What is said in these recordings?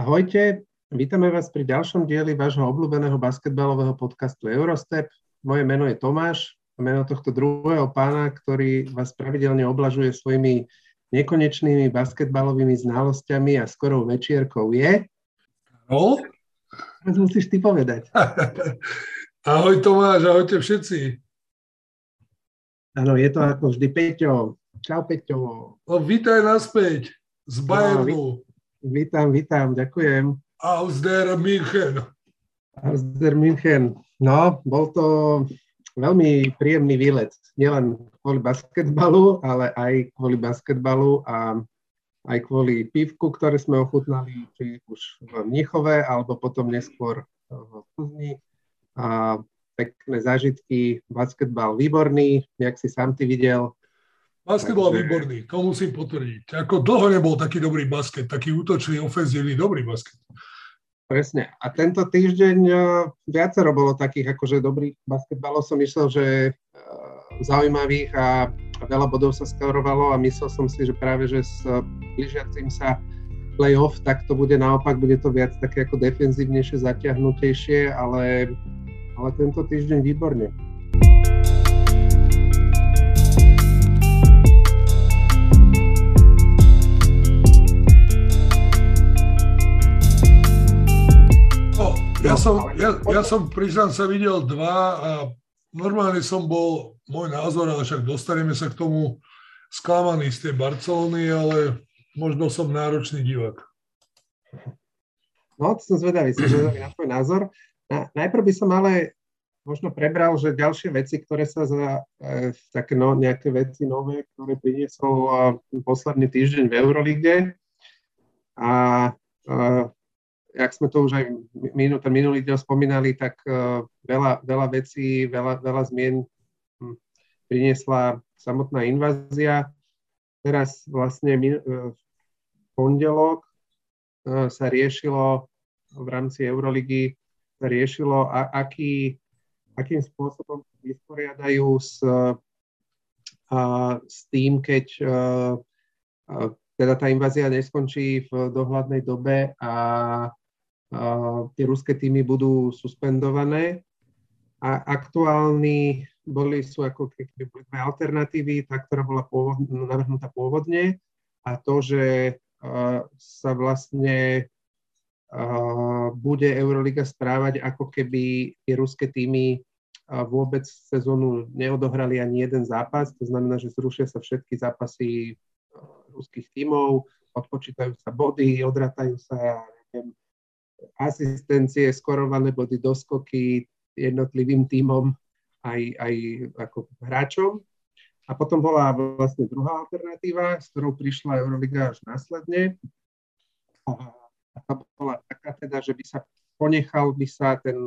Ahojte, vítame vás pri ďalšom dieli vášho obľúbeného basketbalového podcastu Eurostep. Moje meno je Tomáš a meno tohto druhého pána, ktorý vás pravidelne oblažuje svojimi nekonečnými basketbalovými znalosťami a skorou večierkou je... No? Teraz musíš ty povedať. Ahoj Tomáš, ahojte všetci. Áno, je to ako vždy Peťo. Čau Peťo. No, vítaj naspäť z Bayernu. No, Vítam, vítam, ďakujem. Aus der München. Aus der München. No, bol to veľmi príjemný výlet. Nielen kvôli basketbalu, ale aj kvôli basketbalu a aj kvôli pivku, ktoré sme ochutnali, či už v Mnichove, alebo potom neskôr v Plzni. A pekné zážitky, basketbal výborný, jak si sám ty videl, Basket bol výborný, to musím potvrdiť. Ako dlho nebol taký dobrý basket, taký útočný, ofenzívny, dobrý basket. Presne. A tento týždeň uh, viacero bolo takých akože dobrých basketbalov. Som myslel, že uh, zaujímavých a, veľa bodov sa skorovalo a myslel som si, že práve, že s uh, blížiacim sa playoff, tak to bude naopak, bude to viac také ako defenzívnejšie, zatiahnutejšie, ale, ale tento týždeň výborne. Ja som, ja, ja som priznám sa videl dva a normálne som bol, môj názor, ale však dostaneme sa k tomu, sklamaný z tej Barcelony, ale možno som náročný divák. No, som zvedavý, som zvedavý na tvoj názor. Na, najprv by som ale možno prebral, že ďalšie veci, ktoré sa za e, také no, nejaké veci nové, ktoré priniesol e, posledný týždeň v Eurolíge. A e, jak sme to už aj minul, ten minulý diel spomínali, tak uh, veľa, veľa vecí, veľa, veľa zmien hm, priniesla samotná invázia. Teraz vlastne uh, v pondelok uh, sa riešilo v rámci Euroligy sa riešilo, aký, akým spôsobom vysporiadajú s, s tým, keď teda tá invázia neskončí v dohľadnej dobe a tie ruské týmy budú suspendované. A aktuálni boli, sú ako keby boli dve alternatívy, tá, ktorá bola pôvod, navrhnutá pôvodne a to, že sa vlastne bude Euroliga správať, ako keby tie ruské týmy vôbec sezónu neodohrali ani jeden zápas, to znamená, že zrušia sa všetky zápasy ruských tímov, odpočítajú sa body, odratajú sa, neviem, asistencie, skorované body, doskoky jednotlivým tímom aj, aj ako hráčom. A potom bola vlastne druhá alternatíva, s ktorou prišla Euroliga až následne. A tá bola taká teda, že by sa ponechal by sa ten,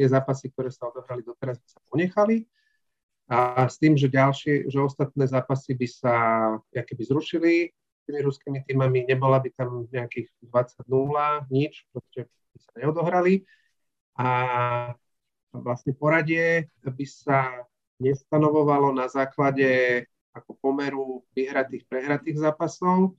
tie zápasy, ktoré sa odohrali doteraz, by sa ponechali. A s tým, že ďalšie, že ostatné zápasy by sa by zrušili, tými ruskými týmami, nebola by tam nejakých 20-0, nič, proste by sa neodohrali. A vlastne poradie by sa nestanovovalo na základe ako pomeru vyhratých, prehratých zápasov,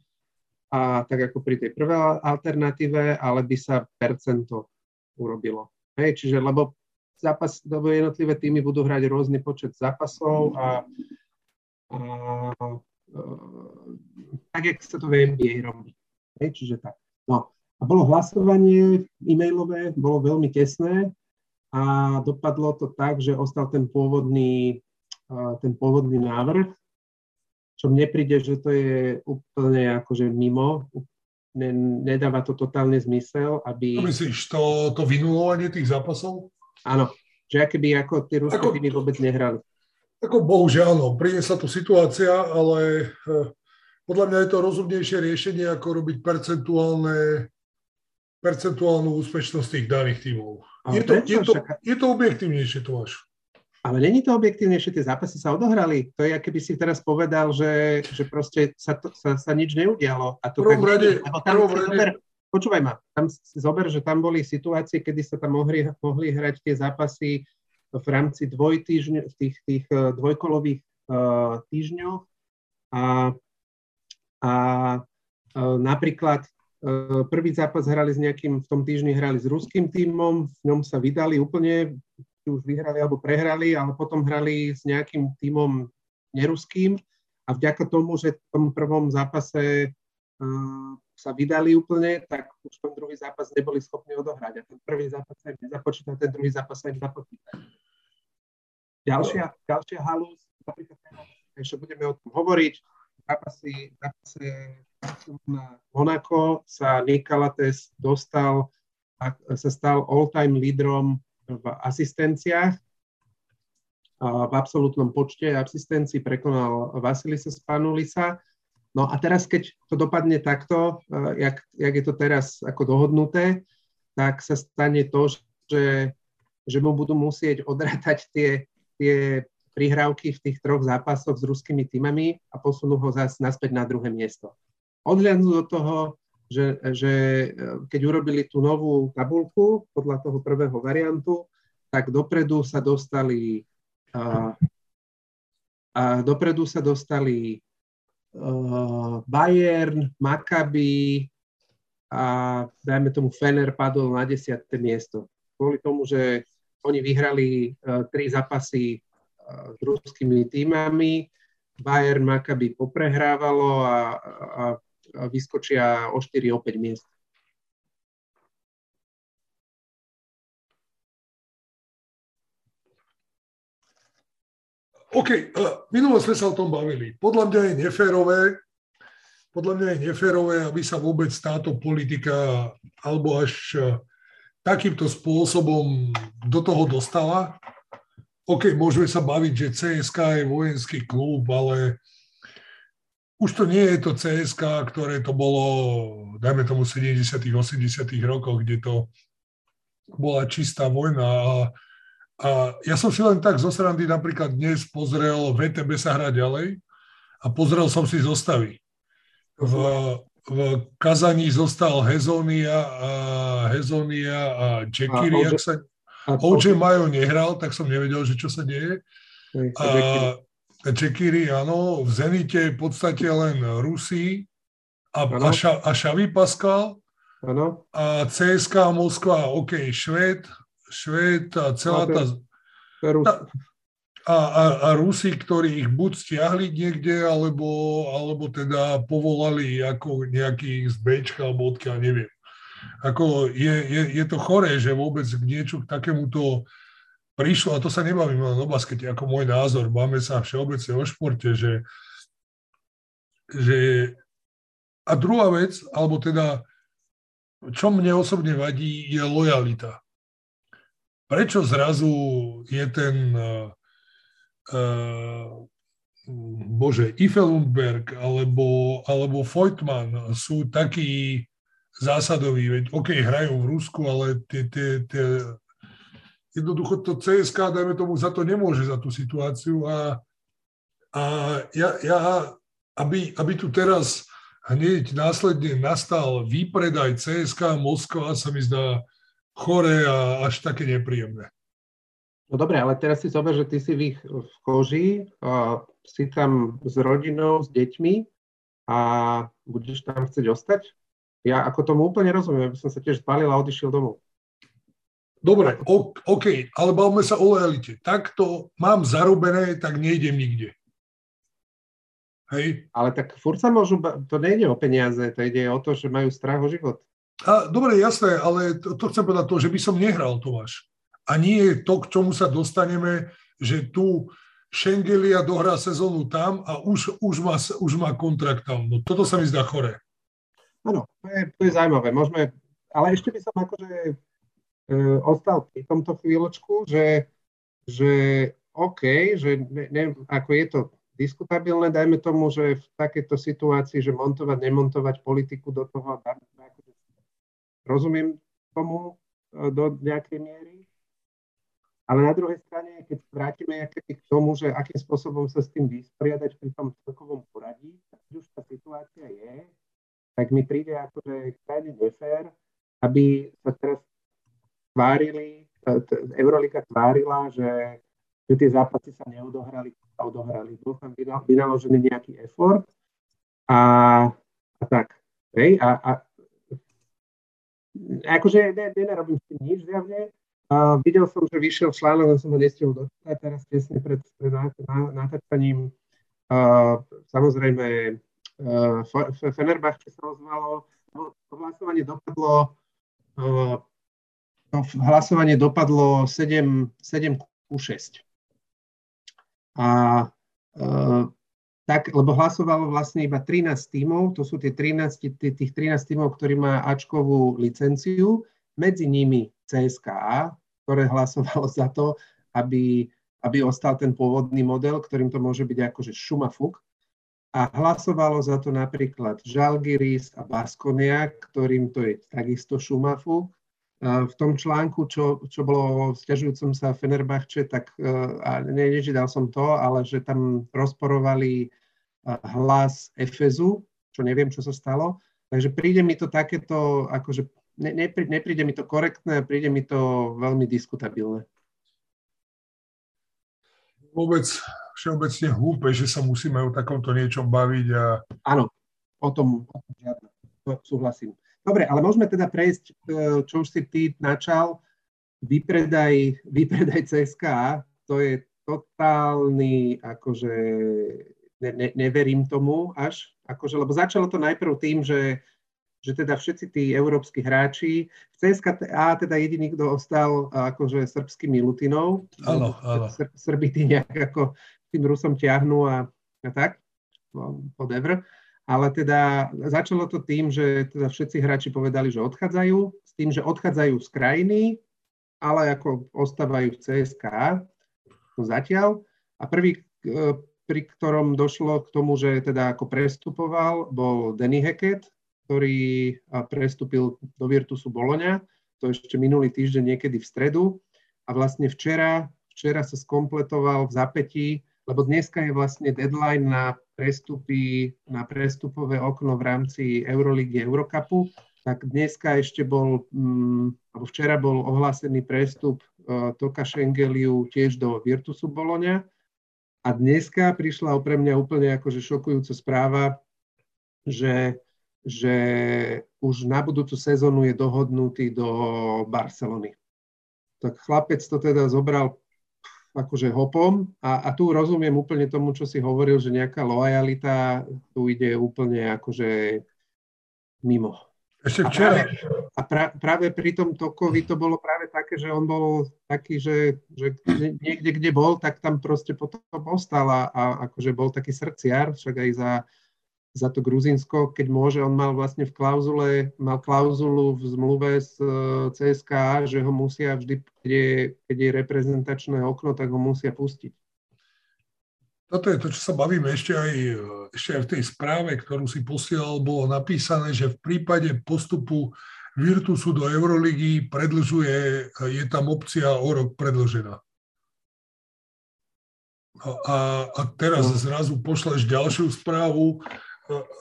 a tak ako pri tej prvej alternatíve, ale by sa percento urobilo. Hej, čiže lebo zápas, lebo jednotlivé týmy budú hrať rôzny počet zápasov a, a tak, jak sa to v NBA robí. Hej, čiže tak. No. A bolo hlasovanie e-mailové, bolo veľmi tesné a dopadlo to tak, že ostal ten pôvodný, ten pôvodný návrh, čo mne príde, že to je úplne akože mimo, ne, nedáva to totálne zmysel, aby... To myslíš, to, to vynulovanie tých zápasov? Áno, že akéby ako tie ruské týmy vôbec nehrali. Ako bohužiaľ, no, priniesla tu situácia, ale eh, podľa mňa je to rozumnejšie riešenie, ako robiť percentuálne, percentuálnu úspešnosť tých daných tímov. Je to, je, to, je to objektívnejšie, Tomáš. Ale není to objektívnejšie, tie zápasy sa odohrali. To je, keby si teraz povedal, že, že proste sa, to, sa, sa nič neudialo. A to prvom rade, tam prvom rade... Zober, počúvaj ma, tam si zober, že tam boli situácie, kedy sa tam mohli, mohli hrať tie zápasy v rámci dvojtýžň, tých, tých eh, dvojkolových uh, týždňov a, a uh, napríklad prvý zápas hrali s nejakým, v tom týždni hrali s ruským tímom, v ňom sa vydali úplne, či už vyhrali alebo prehrali, ale potom hrali s nejakým tímom neruským. A vďaka tomu, že v tom prvom zápase sa vydali úplne, tak už ten druhý zápas neboli schopní odohrať. A ten prvý zápas sa im nezapočíta, ten druhý zápas sa im započíta. Ďalšia, ďalšia halus, napríklad ešte budeme o tom hovoriť, zápasy, zápase na Monaco sa Nikalates dostal a sa stal all-time lídrom v asistenciách. V absolútnom počte asistencií prekonal Vasilisa Spanulisa. No a teraz, keď to dopadne takto, jak, jak je to teraz ako dohodnuté, tak sa stane to, že, že mu budú musieť odrátať tie, tie prihrávky v tých troch zápasoch s ruskými týmami a posunú ho zase naspäť na druhé miesto. Odhľadnú do toho, že, že e, keď urobili tú novú tabulku podľa toho prvého variantu, tak dopredu sa dostali a, a dopredu sa dostali Bayern, Maccabi a dajme tomu Fener padol na 10. miesto. Kvôli tomu, že oni vyhrali uh, tri zápasy s ruskými týmami. Bayern Maccabi poprehrávalo a, a, a vyskočia o 4, o 5 miest. OK, minulo sme sa o tom bavili. Podľa mňa je neférové, podľa mňa je neférové, aby sa vôbec táto politika alebo až takýmto spôsobom do toho dostala. OK, môžeme sa baviť, že CSK je vojenský klub, ale už to nie je to CSK, ktoré to bolo, dajme tomu 70 80 rokoch, kde to bola čistá vojna. A, a ja som si len tak zo srandy napríklad dnes pozrel VTB sa hrať ďalej a pozrel som si zostavy. V, v Kazaní zostal Hezonia a Hezonia a Čekiri, ak sa, OJ Majo nehral, tak som nevedel, že čo sa deje. A Čekiri, áno, v Zenite v podstate len Rusi a, a, ša, a Šavi Pascal. Ano. A CSK Moskva, OK, Šved, Šved a celá tá... tá a, a, a Rusi, ktorí ich buď stiahli niekde, alebo, alebo teda povolali ako nejakých z Bčka alebo odkiaľ, neviem ako je, je, je to choré, že vôbec k niečo k takémuto prišlo, a to sa nebavím len o baskete, ako môj názor, máme sa všeobecne o športe, že, že a druhá vec, alebo teda, čo mne osobne vadí, je lojalita. Prečo zrazu je ten uh, bože, Ifelundberg alebo, alebo Feutmann sú takí zásadový, veď OK, hrajú v Rusku, ale tie, tie, tie, jednoducho to CSK, dajme tomu, za to nemôže, za tú situáciu. A, a ja, ja aby, aby tu teraz hneď následne nastal výpredaj CSK Moskva sa mi zdá chore a až také nepríjemné. No dobre, ale teraz si zober, že ty si v ich v koži, a si tam s rodinou, s deťmi a budeš tam chcieť ostať? Ja ako tomu úplne rozumiem, aby som sa tiež spálil a odišiel domov. Dobre, OK, ale bavme sa o lojalite. Tak to mám zarobené, tak nejdem nikde. Hej. Ale tak furt sa môžu, to nejde o peniaze, to ide o to, že majú strach o život. A, dobre, jasné, ale to, to chcem povedať to, že by som nehral, Tomáš. A nie to, k čomu sa dostaneme, že tu Schengelia dohrá sezónu tam a už, už, má, už má kontrakt tam. No toto sa mi zdá chore. Áno, to je, to je zaujímavé. Môžeme, ale ešte by som akože e, ostal pri tomto chvíľočku, že, že OK, že ne, ne, ako je to diskutabilné, dajme tomu, že v takejto situácii, že montovať, nemontovať politiku do toho, akože rozumiem tomu e, do nejakej miery, ale na druhej strane, keď vrátime k tomu, že akým spôsobom sa s tým vysporiadať pri tom celkovom poradí, tak už tá situácia je, tak mi príde akože krajne nefér, aby sa teraz tvárili, Eurolika tvárila, že, že tie zápasy sa neodohrali, sa odohrali. Bol tam vynaložený nejaký effort a, a tak. Hej? A, a akože ne, nerobím s tým nič zjavne. Uh, videl som, že vyšiel článok, som ho nestihol dostať teraz tesne pred, pred natáčaním. Uh, samozrejme, uh, Fenerbahče sa ozvalo, to hlasovanie dopadlo uh, to hlasovanie dopadlo 7, 7 ku 6. A uh, tak, lebo hlasovalo vlastne iba 13 tímov, to sú tie 13, tých 13 tímov, ktorí má Ačkovú licenciu, medzi nimi CSKA, ktoré hlasovalo za to, aby, aby ostal ten pôvodný model, ktorým to môže byť akože šumafuk. A hlasovalo za to napríklad Žalgiris a Baskonia, ktorým to je takisto šumafuk. V tom článku, čo, čo bolo stiažujúcom sa Fenerbahče, tak a nečítal som to, ale že tam rozporovali hlas Efezu, čo neviem, čo sa stalo. Takže príde mi to takéto, akože ne, neprí, nepríde mi to korektné, príde mi to veľmi diskutabilné. Vôbec všeobecne hlúpe, že sa musíme o takomto niečom baviť. A... Áno, o tom, o tom žiadne. Súhlasím. Dobre, ale môžeme teda prejsť, e, čo už si ty načal, vypredaj, vypredaj CSK, to je totálny, akože ne, ne, neverím tomu až, akože, lebo začalo to najprv tým, že, že teda všetci tí európsky hráči, v CSK A teda jediný, kto ostal akože srbskými Lutinov, áno, áno. Srby tí nejak ako tým Rusom ťahnú a, a tak, whatever. Ale teda začalo to tým, že teda všetci hráči povedali, že odchádzajú, s tým, že odchádzajú z krajiny, ale ako ostávajú v CSK, to zatiaľ. A prvý, e, pri ktorom došlo k tomu, že teda ako prestupoval, bol Danny Hackett, ktorý prestúpil do Virtusu Boloňa, to ešte minulý týždeň niekedy v stredu. A vlastne včera, včera sa skompletoval v zapätí lebo dneska je vlastne deadline na prestupy, na prestupové okno v rámci Euroligy Eurocupu, tak dneska ešte bol, um, alebo včera bol ohlásený prestup uh, Toka Šengeliu tiež do Virtusu Boloňa a dneska prišla pre mňa úplne akože šokujúca správa, že, že už na budúcu sezónu je dohodnutý do Barcelony. Tak chlapec to teda zobral akože hopom a, a tu rozumiem úplne tomu, čo si hovoril, že nejaká lojalita tu ide úplne akože mimo. Ešte včera. A práve, a práve pri tom Tokovi to bolo práve také, že on bol taký, že, že niekde, kde bol, tak tam proste potom ostal a, a akože bol taký srdciar, však aj za, za to Gruzinsko, keď môže, on mal vlastne v klauzule, mal klauzulu v zmluve s e, CSKA, že ho musia vždy, keď je, keď je reprezentačné okno, tak ho musia pustiť. Toto je to, čo sa bavíme ešte aj, ešte aj v tej správe, ktorú si posielal, bolo napísané, že v prípade postupu Virtusu do Euroligy predlžuje, je tam opcia o rok predlžená. A, a teraz no. zrazu pošleš ďalšiu správu,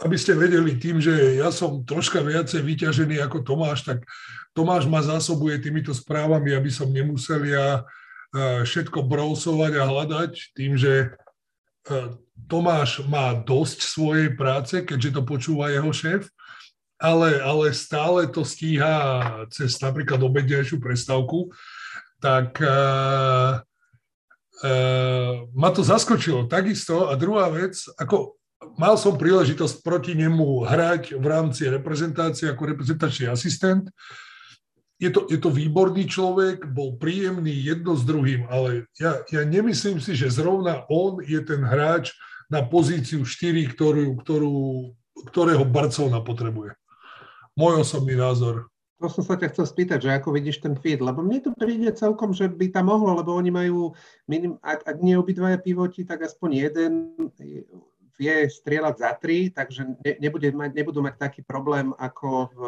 aby ste vedeli tým, že ja som troška viacej vyťažený ako Tomáš, tak Tomáš ma zásobuje týmito správami, aby som nemusel ja všetko brousovať a hľadať tým, že Tomáš má dosť svojej práce, keďže to počúva jeho šéf, ale, ale stále to stíha cez napríklad obednejšiu prestávku, tak uh, uh, ma to zaskočilo takisto. A druhá vec, ako mal som príležitosť proti nemu hrať v rámci reprezentácie ako reprezentačný asistent. Je to, je to výborný človek, bol príjemný jedno s druhým, ale ja, ja nemyslím si, že zrovna on je ten hráč na pozíciu 4, ktorú, ktorú, ktorého Barcelona potrebuje. Môj osobný názor. To som sa ťa chcel spýtať, že ako vidíš ten feed, lebo mne to príde celkom, že by tam mohlo, lebo oni majú, minim, ak, ak nie obidvaja pivoti, tak aspoň jeden vie strieľať za tri, takže ne, nebude mať, nebudú mať taký problém ako v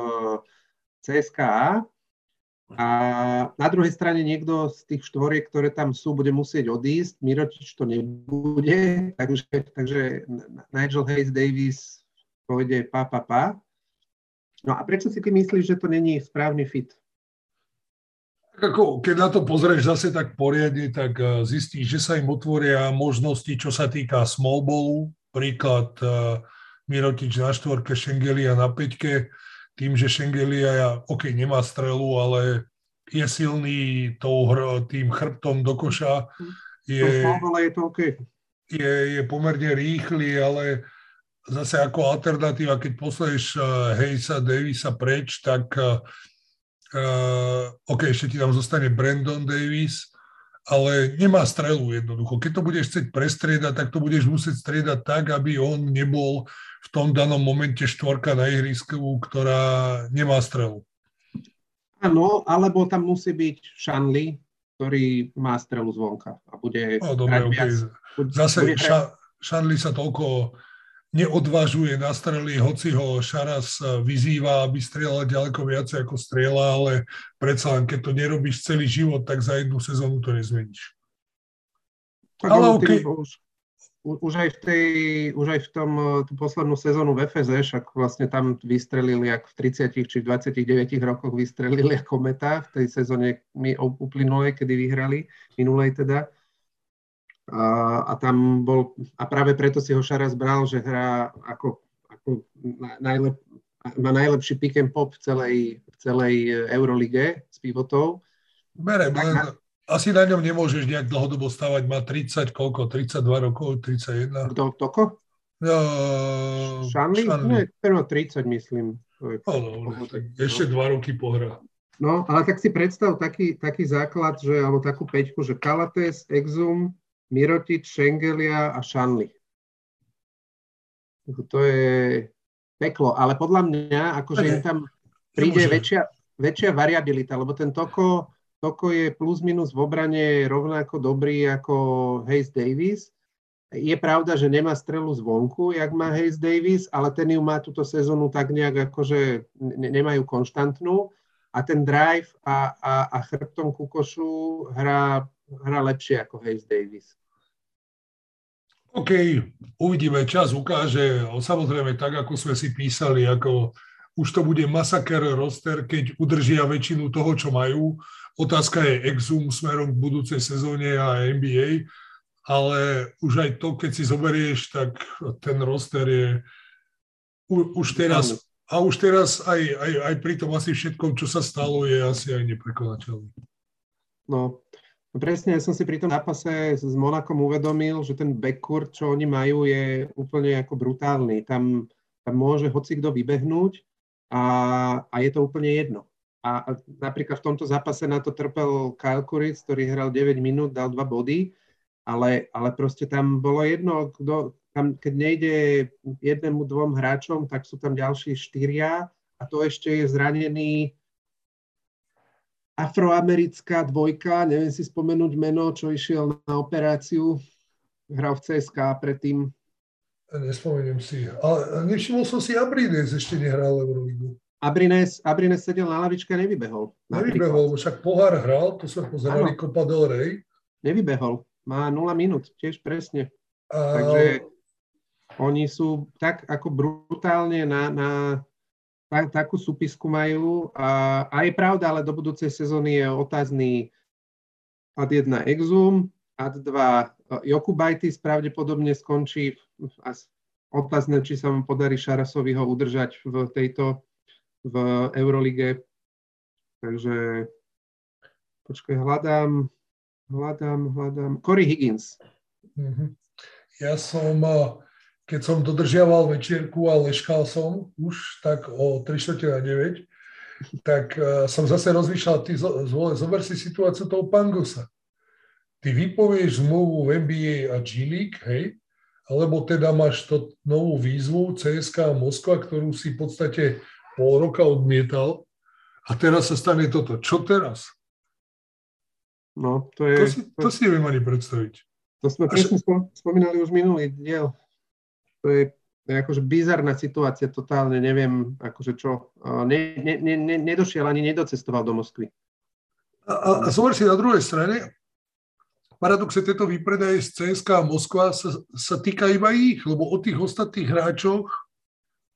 CSKA. A na druhej strane niekto z tých štvoriek, ktoré tam sú, bude musieť odísť. Mirotič to nebude, takže, takže Nigel Hayes Davis pôjde pa, pa, pa. No a prečo si ty myslíš, že to není správny fit? Ako, keď na to pozrieš zase tak poriadne, tak eh, zistíš, že sa im otvoria možnosti, čo sa týka small ballu, príklad uh, Mirotič na štvorke, Šengelia na peťke, tým, že Šengelia, OK, nemá strelu, ale je silný tou, tým chrbtom do koša. Je, je to OK. Je, je pomerne rýchly, ale zase ako alternatíva, keď posleješ Hejsa, Davisa preč, tak uh, OK, ešte ti tam zostane Brandon Davis, ale nemá strelu jednoducho. Keď to budeš chcieť prestriedať, tak to budeš musieť striedať tak, aby on nebol v tom danom momente štvorka na ihrisku, ktorá nemá strelu. Áno, alebo tam musí byť Šanli, ktorý má strelu zvonka a bude no, dobre, okay. Zase bude ša, Šanli sa toľko neodvažuje na strely, hoci ho Šaras vyzýva, aby strieľal ďaleko viacej ako strieľa, ale predsa len keď to nerobíš celý život, tak za jednu sezónu to nezmeníš. Tak ale okay. už, už, aj v tej, už aj v tom tú poslednú sezónu v FSE, však vlastne tam vystrelili, ak v 30 či 29 rokoch vystrelili ako meta v tej sezóne uplynulej, kedy vyhrali, minulej teda a, a tam bol, a práve preto si ho Šaras bral, že hrá ako, ako najlep, má najlepší pick and pop v celej, v celej Eurolige s pivotov. Berem, tak, asi na ňom nemôžeš nejak dlhodobo stavať, má 30, koľko, 32 rokov, 31. Kto, Toko? No, Šanli? Nie, 30 myslím. No, no, ešte dva roky pohrá. No, ale tak si predstav taký, taký základ, že, alebo takú peťku, že Kalates, Exum, Mirotič, Šengelia a Šanli. To je peklo, ale podľa mňa, akože im tam príde väčšia, väčšia variabilita, lebo ten Toko, Toko je plus minus v obrane rovnako dobrý ako Hayes Davis. Je pravda, že nemá strelu zvonku, jak má Hayes Davis, ale ten ju má túto sezónu tak nejak akože nemajú konštantnú a ten drive a, a, a chrbtom kukošu hrá hrá lepšie ako Hayes Davis. OK, uvidíme, čas ukáže. Samozrejme, tak ako sme si písali, ako už to bude masaker roster, keď udržia väčšinu toho, čo majú. Otázka je exum smerom k budúcej sezóne a NBA, ale už aj to, keď si zoberieš, tak ten roster je už teraz, a už teraz aj, aj, aj pri tom asi všetkom, čo sa stalo, je asi aj neprekonateľný. No presne, ja som si pri tom zápase s Monakom uvedomil, že ten backcourt, čo oni majú, je úplne ako brutálny. Tam, tam môže hoci kto vybehnúť a, a je to úplne jedno. A, a napríklad v tomto zápase na to trpel Kyle Kuric, ktorý hral 9 minút, dal 2 body, ale, ale proste tam bolo jedno, kto, tam, keď nejde jednému, dvom hráčom, tak sú tam ďalší štyria a to ešte je zranený afroamerická dvojka, neviem si spomenúť meno, čo išiel na operáciu, hral v CSK predtým. Nespomeniem si. Ale nevšimol som si, Abrines ešte nehral Euroligu. Abrines, Abrines sedel na lavičke a nevybehol. Nevybehol, však pohár hral, to sme pozerali Copa del Rey. Nevybehol, má 0 minút, tiež presne. A... Takže oni sú tak ako brutálne na, na tak, takú súpisku majú a, a je pravda, ale do budúcej sezóny je otázny ad 1 Exum, ad 2 Jokubaitis pravdepodobne skončí a otázne, či sa vám podarí Šarasovi ho udržať v tejto v Eurolige. Takže počkaj, hľadám, hľadám, hľadám. Corey Higgins. Mhm. Ja som keď som dodržiaval večierku a leškal som už tak o 3 na 9, tak uh, som zase rozmýšľal, ty zo, zober si situáciu toho Pangosa. Ty vypovieš zmluvu v NBA a G League, hej, alebo teda máš to novú výzvu CSK Moskva, ktorú si v podstate pol roka odmietal a teraz sa stane toto. Čo teraz? No, to je... To si, to si neviem ani predstaviť. To sme presne spomínali už minulý diel to je, akože bizarná situácia, totálne neviem, akože čo, ne, ne, ne, nedošiel ani nedocestoval do Moskvy. A, a zober si na druhej strane, paradoxe tieto výpredaje z CSK a Moskva sa, sa týka iba ich, lebo o tých ostatných hráčoch,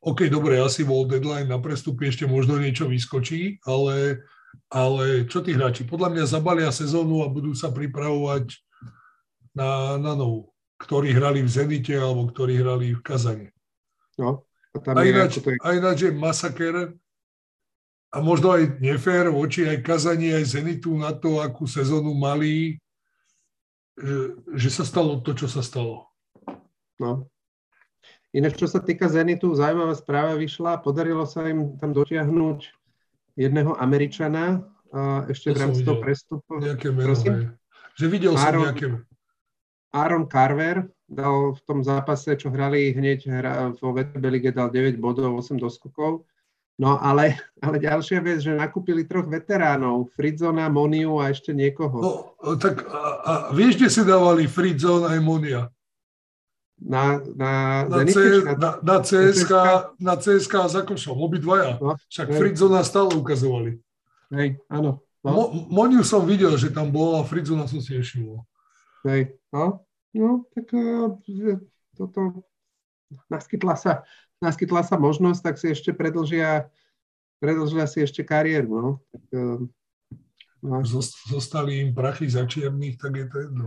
OK, dobre, asi bol deadline na prestupy, ešte možno niečo vyskočí, ale, ale čo tí hráči? Podľa mňa zabalia sezónu a budú sa pripravovať na, na novú ktorí hrali v Zenite alebo ktorí hrali v Kazane. No, a, tam a, ináč, je, to je... a ináč je masaker, a možno aj nefér voči aj Kazani, aj Zenitu na to, akú sezónu mali, že, že sa stalo to, čo sa stalo. No. Inak, čo sa týka Zenitu, zaujímavá správa vyšla. Podarilo sa im tam dotiahnuť jedného Američana ešte v rámci toho prestupu. Nejaké meno, Že videl Aaron, som nejaké... Aaron Carver dal v tom zápase, čo hrali hneď hra, vo VTB lige, dal 9 bodov, 8 doskokov. No ale, ale ďalšia vec, že nakúpili troch veteránov, Fridzona, Moniu a ešte niekoho. No, tak a, a vieš, kde si dávali Fridzon aj Monia? Na, na, na, C, na, na, CSK, na CSK a za košom, obidvaja. No, Však Fridzona stále ukazovali. Hej, áno. No. Mo, Moniu som videl, že tam bola, Fridzona som si nevšimol. Hej, no, no tak uh, toto naskytla sa naskytla sa možnosť, tak si ešte predlžia, predlžia si ešte kariéru. No. Tak, eh, no. Zostali im prachy za čiernych, tak je to jedno.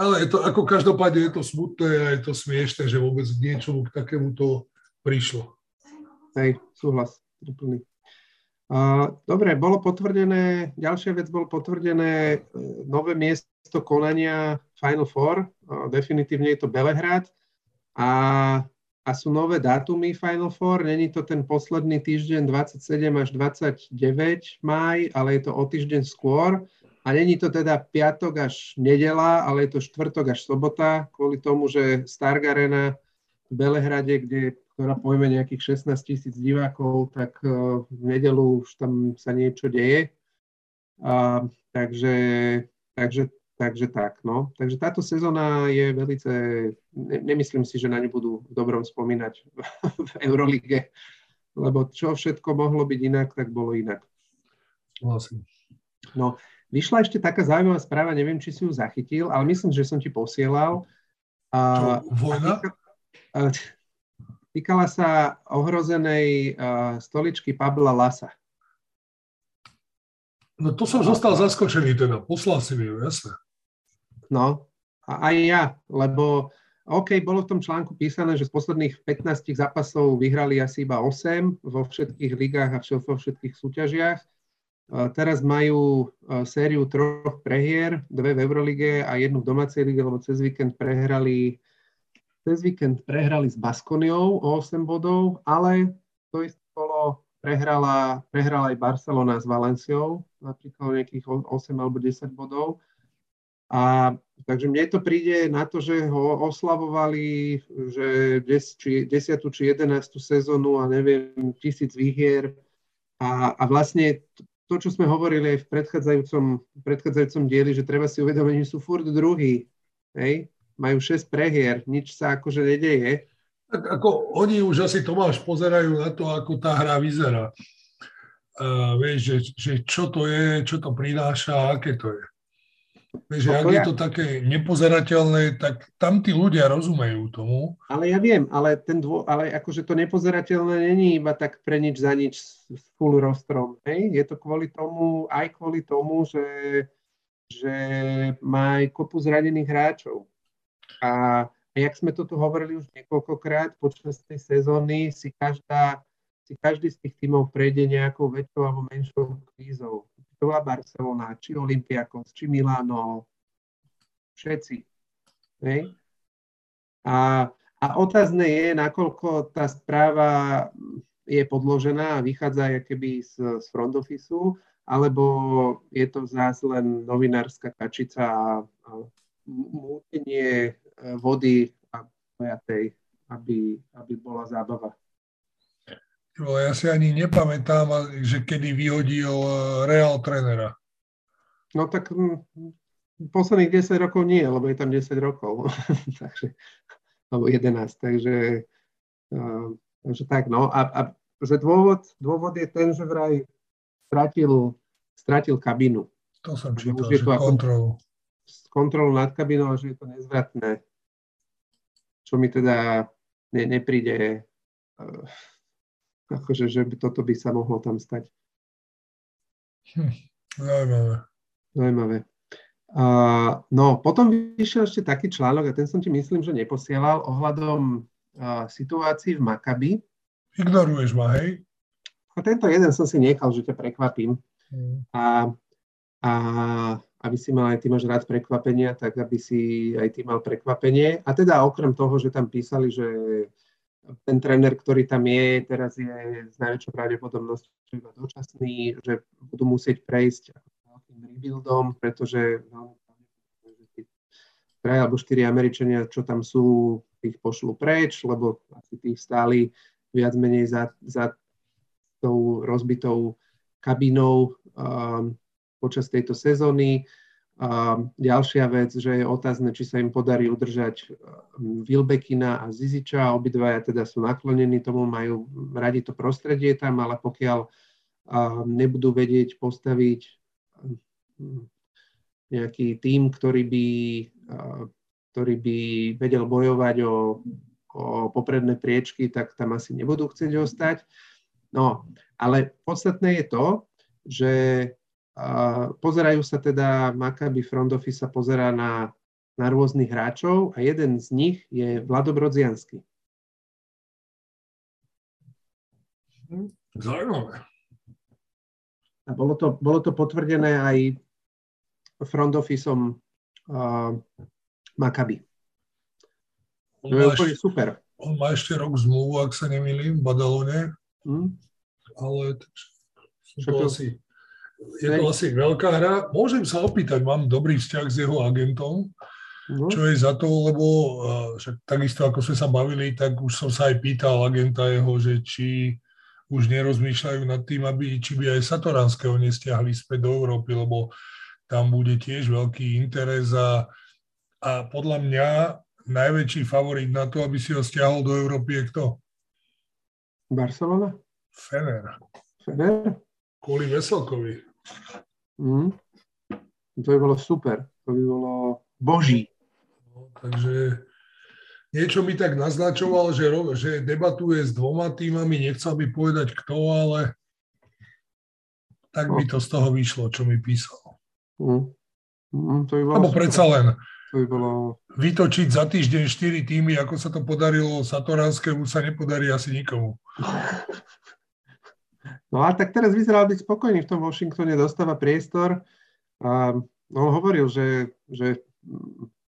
Ale je to, ako každopádne je to smutné a je to smiešné, že vôbec niečomu k takémuto prišlo. Hej, súhlas, úplný. Dobre, bolo potvrdené, ďalšia vec bolo potvrdené uh, nové miesto konania Final Four, definitívne je to Belehrad a a sú nové dátumy Final Four. Není to ten posledný týždeň 27 až 29 maj, ale je to o týždeň skôr. A není to teda piatok až nedela, ale je to štvrtok až sobota, kvôli tomu, že Stark Arena v Belehrade, kde, ktorá pojme nejakých 16 tisíc divákov, tak uh, v nedelu už tam sa niečo deje. Uh, takže, takže Takže tak, no. Takže táto sezóna je velice, ne, nemyslím si, že na ňu budú v dobrom spomínať v Eurolige, lebo čo všetko mohlo byť inak, tak bolo inak. Vlastne. No, vyšla ešte taká zaujímavá správa, neviem, či si ju zachytil, ale myslím, že som ti posielal. A, čo, vojna? A, týkala sa ohrozenej a, stoličky Pabla Lasa. No to som zostal zaskočený teda, poslal si mi ju, jasne. No, a aj ja, lebo OK, bolo v tom článku písané, že z posledných 15 zápasov vyhrali asi iba 8 vo všetkých ligách a vo všetkých súťažiach. Teraz majú sériu troch prehier, dve v Eurolige a jednu v domácej lige, lebo cez víkend prehrali cez víkend prehrali s Baskoniou o 8 bodov, ale to isté kolo prehrala, prehrala aj Barcelona s Valenciou, napríklad nejakých 8 alebo 10 bodov. A takže mne to príde na to, že ho oslavovali, že des, či, 10. či 11. sezónu a neviem, tisíc výhier. A, a vlastne to, čo sme hovorili aj v predchádzajúcom, predchádzajúcom dieli, že treba si uvedomiť, že sú furt druhý. Hej? Majú 6 prehier, nič sa akože nedeje. Tak ako oni už asi Tomáš pozerajú na to, ako tá hra vyzerá. Uh, vieš, že, že čo to je, čo to prináša, aké to je. Že ak je to také nepozerateľné, tak tam tí ľudia rozumejú tomu. Ale ja viem, ale, ten dvo, ale akože to nepozerateľné není iba tak pre nič za nič s full rostrom. Hej? Je to kvôli tomu, aj kvôli tomu, že, že má aj kopu zranených hráčov. A, a jak sme to tu hovorili už niekoľkokrát počas tej sezóny, si každá si každý z tých tímov prejde nejakou väčšou alebo menšou krízou to bola Barcelona, či Olympiakos, či Milano, všetci. Hej? A, a otázne je, nakoľko tá správa je podložená a vychádza keby z, z front office, alebo je to zás len novinárska kačica a, a mútenie e, vody a pojatej, aby, aby bola zábava. Ja si ani nepamätám, že kedy vyhodil eh, Real trénera. No tak posledných 10 rokov nie, lebo je tam 10 rokov. takže, alebo 11, takže, uh, takže tak, no. A, a že dôvod, dôvod je ten, že vraj stratil, stratil kabinu. To som čítal, že kontrolu. Kontrolu nad kabinou, že je to nezvratné. Čo mi teda ne, nepríde uh, akože, že by toto by sa mohlo tam stať. Hm, zaujímavé. Zaujímavé. Uh, no, potom vyšiel ešte taký článok, a ten som ti myslím, že neposielal, ohľadom uh, situácií v Makabi. Ignoruješ ma, hej? A tento jeden som si nechal, že ťa prekvapím. Mm. A, a aby si mal aj ty máš rád prekvapenia, tak aby si aj ty mal prekvapenie. A teda okrem toho, že tam písali, že ten tréner, ktorý tam je, teraz je s najväčšou pravdepodobnosťou iba dočasný, že budú musieť prejsť veľkým rebuildom, pretože no, traja alebo štyri Američania, čo tam sú, tých pošlu preč, lebo asi tých stáli viac menej za, za tou rozbitou kabinou um, počas tejto sezóny. A ďalšia vec, že je otázne, či sa im podarí udržať Vilbekina a Ziziča. Obidvaja teda sú naklonení tomu, majú radi to prostredie tam, ale pokiaľ um, nebudú vedieť postaviť um, nejaký tým, ktorý by, ktorý by vedel bojovať o, o popredné priečky, tak tam asi nebudú chcieť ostať. No, ale podstatné je to, že pozerajú sa teda, Maccabi Front Office sa pozerá na, na rôznych hráčov a jeden z nich je Vlado Brodziansky. Zaujímavé. A bolo to, bolo to potvrdené aj front officeom uh, Maccabi. To je úplne super. On má ešte rok zmluvu, ak sa nemýlim, v Badalone. Hmm? Ale sú to asi je to asi veľká hra. Môžem sa opýtať, mám dobrý vzťah s jeho agentom, no. čo je za to, lebo však takisto ako sme sa bavili, tak už som sa aj pýtal agenta jeho, že či už nerozmýšľajú nad tým, aby, či by aj Satoranského nestiahli späť do Európy, lebo tam bude tiež veľký interes a, a podľa mňa najväčší favorit na to, aby si ho stiahol do Európy je kto? Barcelona? Fener. Fener? Kvôli Veselkovi. Mm. To by bolo super. To by bolo boží. No, takže niečo mi tak naznačoval, že, že debatuje s dvoma týmami, nechcel by povedať kto, ale tak by to z toho vyšlo, čo mi písal. Mm. Mm, to by bolo Lebo predsa len to by bolo... vytočiť za týždeň 4 týmy, ako sa to podarilo Satoranskému, sa nepodarí asi nikomu. No a tak teraz vyzeral byť spokojný v tom Washingtone, dostáva priestor. A on hovoril, že, že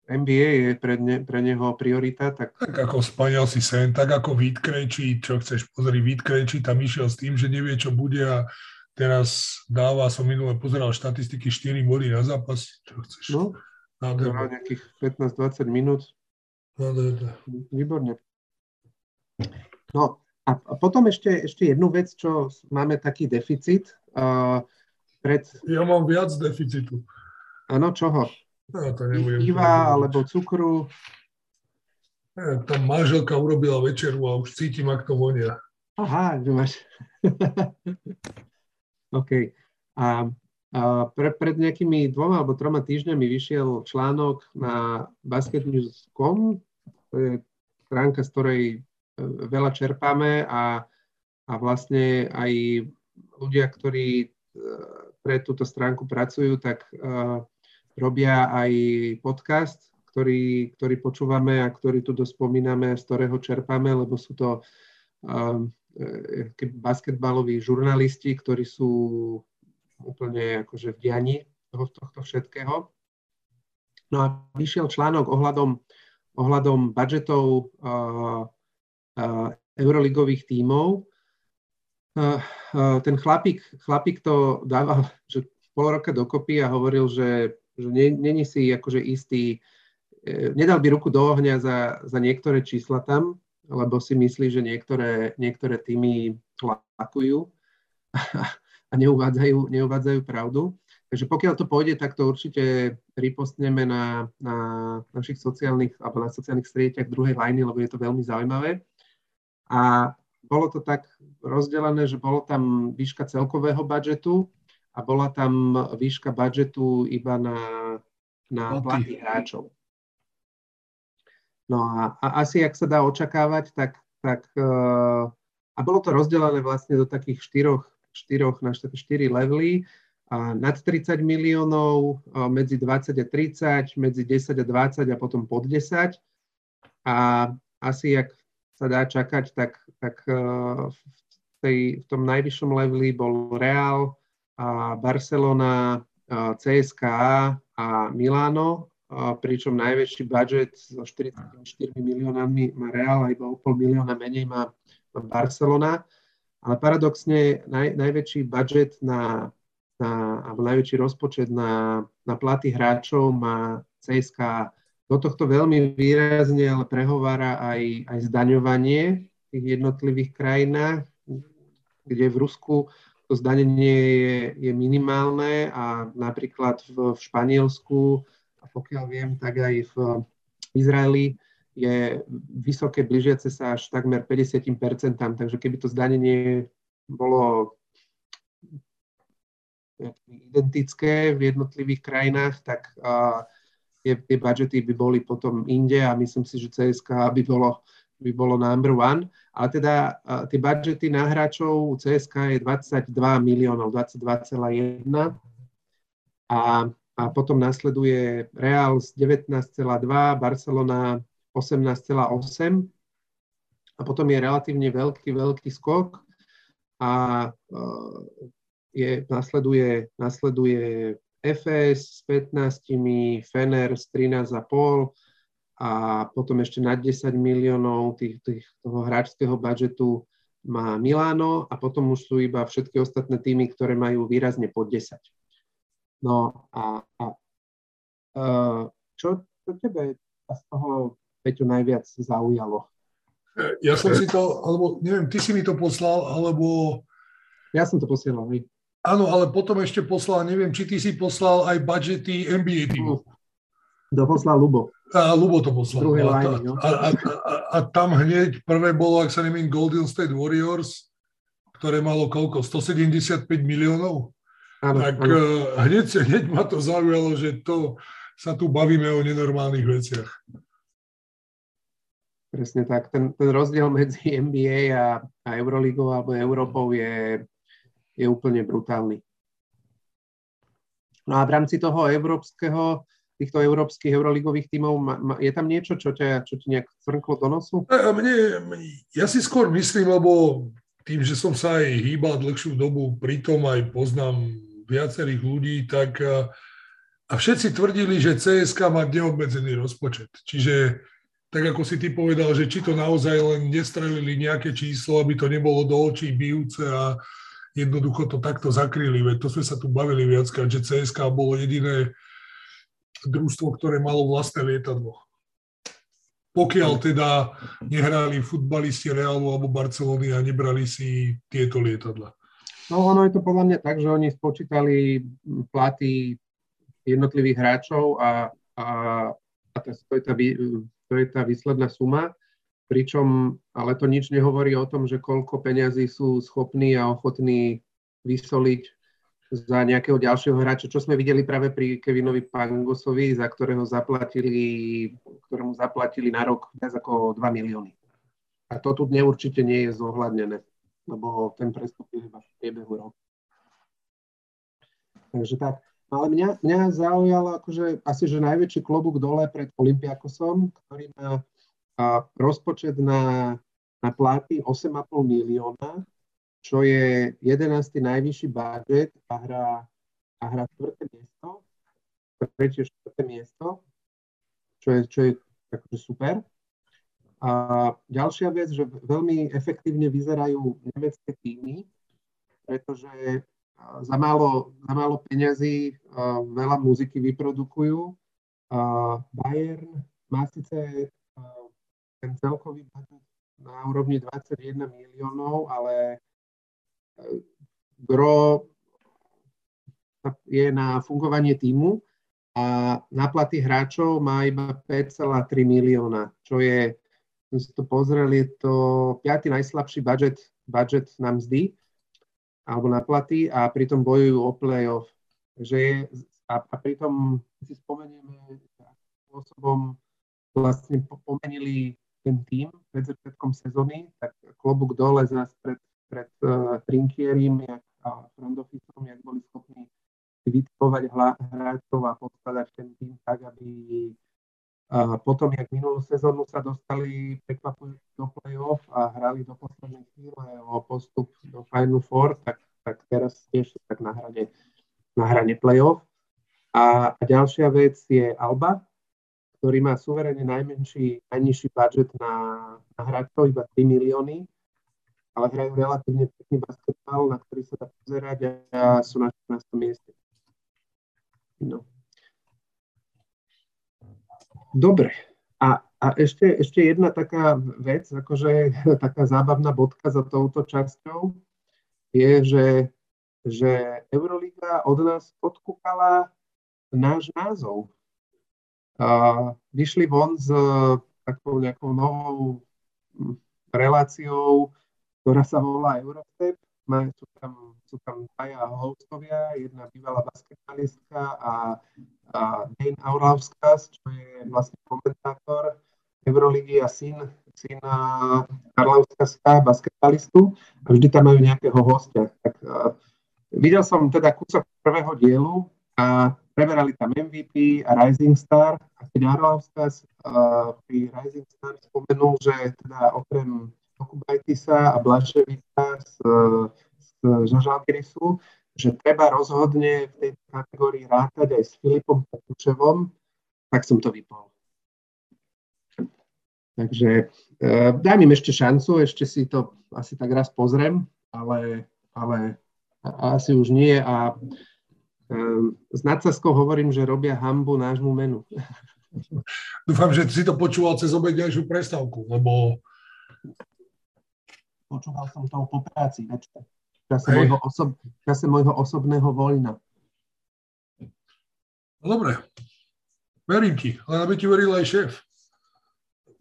NBA je pre, ne, pre neho priorita. Tak... tak ako spaniel si sen, tak ako Vít Krejčí, čo chceš pozrieť, Vít Krejčí tam išiel s tým, že nevie, čo bude a teraz dáva, som minule pozeral štatistiky 4 body na zápas, čo chceš. No, Nádherné. nejakých 15-20 minút. Nádherné. Výborne. No, a potom ešte, ešte jednu vec, čo máme taký deficit. Uh, pred... Ja mám viac deficitu. Áno, čoho? Ja to nebudem Piva alebo cukru? Ja, tam manželka urobila večeru a už cítim, ak to vonia. Aha, máš. OK. A, a pre, pred nejakými dvoma alebo troma týždňami vyšiel článok na basketnews.com, to je stránka, z ktorej veľa čerpáme a, a vlastne aj ľudia, ktorí e, pre túto stránku pracujú, tak uh, robia aj podcast, ktorý, ktorý počúvame a ktorý tu dospomíname, z ktorého čerpáme, lebo sú to uh, basketbaloví žurnalisti, ktorí sú úplne akože v diani toho, tohto všetkého. No a vyšiel článok ohľadom, ohľadom budžetov uh, euroligových tímov. Ten chlapík, chlapík to dával že pol roka dokopy a hovoril, že, že není si akože istý, e, nedal by ruku do ohňa za, za niektoré čísla tam, lebo si myslí, že niektoré, niektoré týmy lakujú a neuvádzajú, neuvádzajú pravdu. Takže pokiaľ to pôjde, tak to určite ripostneme na, na našich sociálnych alebo na sociálnych strieťach druhej lajny, lebo je to veľmi zaujímavé. A bolo to tak rozdelené, že bolo tam výška celkového budžetu a bola tam výška budžetu iba na, na platy hráčov. No a, a asi, ak sa dá očakávať, tak, tak uh, a bolo to rozdelené vlastne do takých štyroch, štyroch na štyri levely, a nad 30 miliónov, medzi 20 a 30, medzi 10 a 20 a potom pod 10. A asi, ak sa dá čakať, tak, tak uh, tej, v tom najvyššom leveli bol Real, a Barcelona, a CSKA a Milano, a pričom najväčší budget so 44 miliónami má Real a iba o pol milióna menej má, má Barcelona. Ale paradoxne naj, najväčší budget na, na, alebo najväčší rozpočet na, na platy hráčov má CSKA. Do tohto veľmi výrazne ale prehovára aj, aj zdaňovanie v tých jednotlivých krajinách, kde v Rusku to zdanenie je, je minimálne a napríklad v, v Španielsku, a pokiaľ viem, tak aj v Izraeli je vysoké, blížiace sa až takmer 50%, takže keby to zdanenie bolo identické v jednotlivých krajinách, tak uh, tie, tie budžety by boli potom inde a myslím si, že CSK by bolo, by bolo number one. Ale teda tie budžety na hráčov CSK je 22 miliónov, 22,1 a, a potom nasleduje Real z 19,2, Barcelona 18,8 a potom je relatívne veľký, veľký skok. A uh, je, nasleduje, nasleduje FS s 15, Fener s 13,5 a potom ešte nad 10 miliónov tých, tých, toho hráčského budžetu má Milano a potom už sú iba všetky ostatné týmy, ktoré majú výrazne pod 10. No a, a uh, čo, čo tebe z toho Peťo najviac zaujalo? Ja som si to, alebo neviem, ty si mi to poslal, alebo... Ja som to posielal. Áno, ale potom ešte poslal, neviem, či ty si poslal aj budžety NBA týmu. To poslal Lubo. A Lubo to poslal. Druhé no, a, line, no. a, a, a, a tam hneď prvé bolo, ak sa nemým, Golden State Warriors, ktoré malo koľko? 175 miliónov? Áno, tak áno. Uh, hneď, hneď ma to zaujalo, že to sa tu bavíme o nenormálnych veciach. Presne tak. Ten, ten rozdiel medzi NBA a, a Euroligou alebo Európou je, je úplne brutálny. No a v rámci toho európskeho, týchto európskych euroligových tímov, je tam niečo, čo, ťa, čo ti nejak cvrnklo do nosu? Mne, ja si skôr myslím, lebo tým, že som sa aj hýbal dlhšiu dobu, pritom aj poznám viacerých ľudí, tak a všetci tvrdili, že CSK má neobmedzený rozpočet. Čiže tak ako si ty povedal, že či to naozaj len nestrelili nejaké číslo, aby to nebolo do očí bijúce a jednoducho to takto zakryli. Veď to sme sa tu bavili viackrát, že CSK bolo jediné družstvo, ktoré malo vlastné lietadlo. Pokiaľ teda nehrali futbalisti Realu alebo Barcelony a nebrali si tieto lietadla. No ono je to podľa mňa tak, že oni spočítali platy jednotlivých hráčov a, a, a to je tá to je tá výsledná suma, pričom ale to nič nehovorí o tom, že koľko peňazí sú schopní a ochotní vysoliť za nejakého ďalšieho hráča, čo sme videli práve pri Kevinovi Pangosovi, za ktorého zaplatili, ktorému zaplatili na rok viac ako 2 milióny. A to tu neurčite nie je zohľadnené, lebo ten prestup je iba v priebehu roku. Takže tak. Ale mňa, mňa zaujalo akože asi, že najväčší klobúk dole pred Olympiakosom, ktorý má a, rozpočet na, na platy 8,5 milióna, čo je 11. najvyšší budget a hrá, a hrá štvrté miesto, tretie štvrté miesto, čo je, čo je akože super. A ďalšia vec, že veľmi efektívne vyzerajú nemecké týmy, pretože za málo, za málo peňazí veľa muziky vyprodukujú. Bayern má síce ten celkový budget na úrovni 21 miliónov, ale e, gro je na fungovanie týmu a na platy hráčov má iba 5,3 milióna, čo je, sme si to pozreli, je to piatý najslabší budget, budget na mzdy alebo na platy a pritom bojujú o play-off. Takže je, a, a pritom si spomenieme, akým spôsobom vlastne pomenili ten tým pred začiatkom sezóny, tak klobúk dole zase pred, pred uh, Trinkierim jak, a Frondofisom, jak boli schopní vytipovať hráčov a poskladať ten tým tak, aby A potom, jak minulú sezónu sa dostali prekvapujúci do play-off a hrali do poslednej chvíle o postup do Final Four, tak, tak teraz tiež tak na hrane, na hrane play-off. A, a ďalšia vec je Alba, ktorý má suverene najmenší, najnižší budget na, na hráčov, iba 3 milióny, ale hrajú relatívne pekný basketbal, na ktorý sa dá pozerať a sú na 14. mieste. No. Dobre. A, a ešte, ešte jedna taká vec, akože taká zábavná bodka za touto časťou, je, že, že Euroliga od nás odkúkala náš názov vyšli von s takou nejakou novou hm, reláciou, ktorá sa volá Eurostep. Sú tam, sú tam dvaja hostovia, jedna bývalá basketbalistka a, a Dane Aurlauskas, čo je vlastne komentátor Euroligy a syn, syn Arlauskaska, basketbalistu. A vždy tam majú nejakého hostia. Tak, uh, videl som teda kúsok prvého dielu a preberali tam MVP a Rising Star a keď Arlauskas uh, pri Rising Star spomenul, že teda okrem Okubajtisa a Blaževica z, z Žažalgirisu, že treba rozhodne v tejto kategórii rátať aj s Filipom Petuševom, tak som to vypol. Takže uh, dám im ešte šancu, ešte si to asi tak raz pozriem, ale, ale asi už nie a s nadsaskou hovorím, že robia hambu nášmu menu. Dúfam, že si to počúval cez obednejšiu prestávku, lebo... Počúval som to po práci večer. V čase, môjho, osob, čase môjho osobného voľna. No dobre. Verím ti, len aby ti veril aj šéf.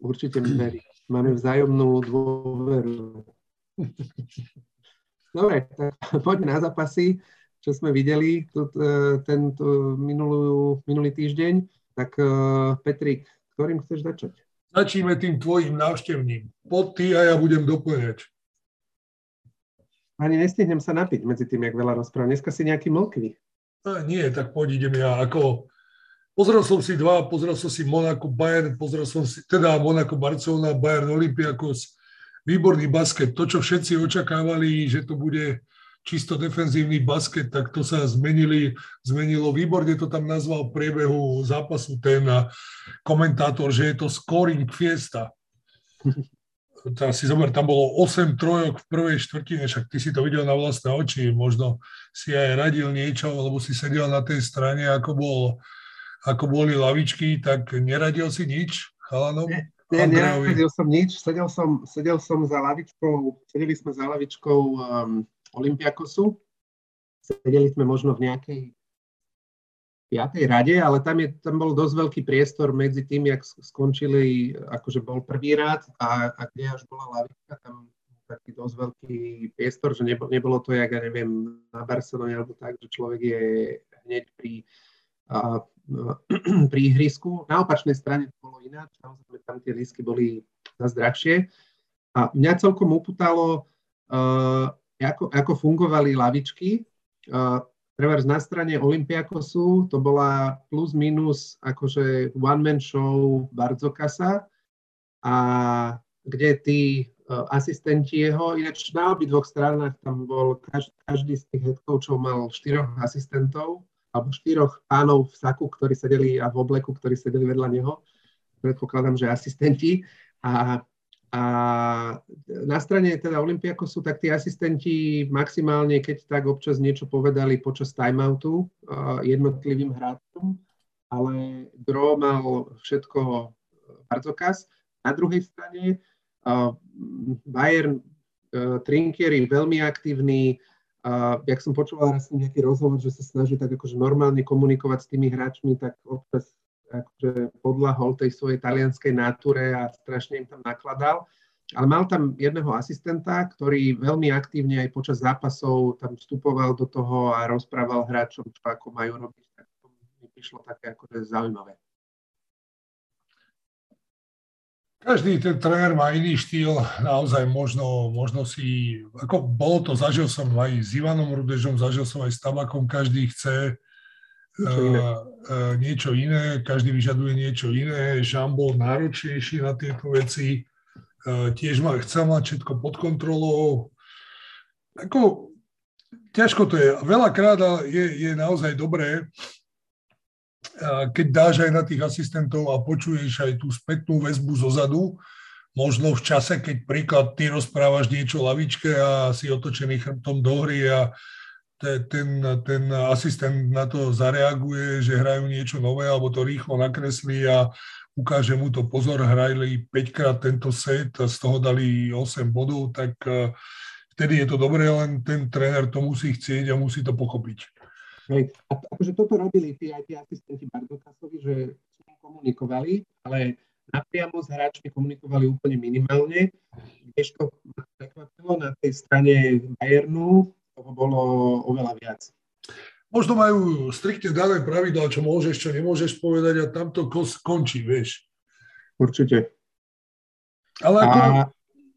Určite mi verí. Máme vzájomnú dôveru. Dobre, tak poďme na zápasy čo sme videli e, tento minulú, minulý týždeň. Tak e, Petrik, ktorým chceš začať? Začíme tým tvojim návštevným. Pod ty a ja budem doplňať. Ani nestihnem sa napiť medzi tým, jak veľa rozprávam. Dneska si nejaký mlkvý. A nie, tak poď idem ja. Ako, pozrel som si dva, pozrel som si Monaco Bayern, pozrel som si, teda Monaco Barcelona, Bayern Olympiakos. Výborný basket. To, čo všetci očakávali, že to bude čisto defenzívny basket, tak to sa zmenili, zmenilo. Výborne to tam nazval v priebehu zápasu ten komentátor, že je to scoring fiesta. Teraz si zober, tam bolo 8 trojok v prvej štvrtine, však ty si to videl na vlastné oči, možno si aj radil niečo, lebo si sedel na tej strane, ako, bol, ako boli lavičky, tak neradil si nič chalanom? Nie, nie, neradil som nič, sedel som, sedel som za lavičkou, sedeli sme za lavičkou um, Olympiakosu. Sedeli sme možno v nejakej piatej rade, ale tam, je, tam bol dosť veľký priestor medzi tým, jak skončili, akože bol prvý rad a, a kde až bola lavička, tam taký dosť veľký priestor, že nebolo, nebolo to, jak ja neviem, na Barcelone alebo tak, že človek je hneď pri, a, pri ihrisku. Na opačnej strane to bolo ináč, samozrejme tam tie lísky boli zase drahšie. A mňa celkom upútalo, uh, ako, ako fungovali lavičky. Uh, na strane Olympiakosu to bola plus minus akože one-man show Bardzokasa a kde tí uh, asistenti jeho, ináč na dvoch stranách tam bol, každý, každý z tých head mal štyroch asistentov, alebo štyroch pánov v saku, ktorí sedeli a v obleku, ktorí sedeli vedľa neho. Predpokladám, že asistenti. A a na strane teda Olympiakosu, tak tí asistenti maximálne, keď tak občas niečo povedali počas timeoutu jednotlivým hráčom, ale Gro mal všetko Barzokas. Na druhej strane Bayern Trinkieri veľmi aktívny, a jak som počúval raz nejaký rozhovor, že sa snaží tak akože normálne komunikovať s tými hráčmi, tak občas akože podľahol tej svojej talianskej náture a strašne im tam nakladal. Ale mal tam jedného asistenta, ktorý veľmi aktívne aj počas zápasov tam vstupoval do toho a rozprával hráčom, čo ako majú robiť. Tak to mi prišlo také akože zaujímavé. Každý ten tréner má iný štýl, naozaj možno, možno si, ako bolo to, zažil som aj s Ivanom Rudežom, zažil som aj s Tabakom, každý chce niečo iné. Uh, niečo iné, každý vyžaduje niečo iné. Žan bol náročnejší na tieto veci, uh, tiež ma, chcel mať všetko pod kontrolou. Ako, ťažko to je. Veľakrát je, je naozaj dobré, keď dáš aj na tých asistentov a počuješ aj tú spätnú väzbu zo zadu, možno v čase, keď príklad ty rozprávaš niečo lavičke a si otočený chrbtom do hry a ten, ten asistent na to zareaguje, že hrajú niečo nové alebo to rýchlo nakreslí a ukáže mu to pozor, hrajli 5 krát tento set a z toho dali 8 bodov, tak eh, vtedy je to dobré, len ten tréner to musí chcieť a musí to pochopiť. Hej. A akože toto robili tí aj tí asistenti Bardokasovi, že komunikovali, ale napriamo s hráčmi komunikovali úplne minimálne. Kdežto ma prekvapilo na tej strane Bayernu, toho bolo oveľa viac. Možno majú striktne dané pravidlá, čo môžeš, čo nemôžeš povedať a tam to končí, vieš. Určite. Ale ako... A,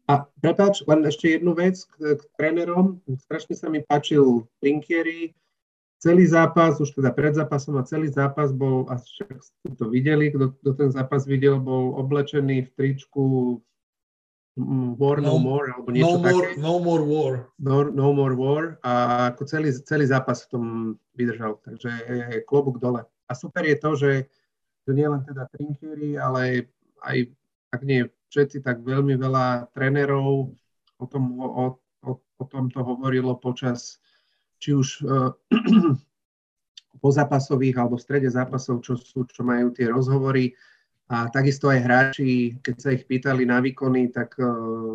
a prepáč, len ešte jednu vec k, k trénerom. Strašne sa mi páčil Trinkieri, celý zápas, už teda pred zápasom a celý zápas bol, a však ste to videli, kto, kto ten zápas videl, bol oblečený v tričku War No, no More, alebo niečo no také. More, no More War. No, no More War a ako celý, celý zápas v tom vydržal, takže je klobúk dole. A super je to, že to nie len teda trinkieri, ale aj, ak nie všetci, tak veľmi veľa trénerov o tom, o, o, o tom to hovorilo počas či už uh, po zápasových alebo v strede zápasov, čo, sú, čo majú tie rozhovory. A takisto aj hráči, keď sa ich pýtali na výkony, tak uh,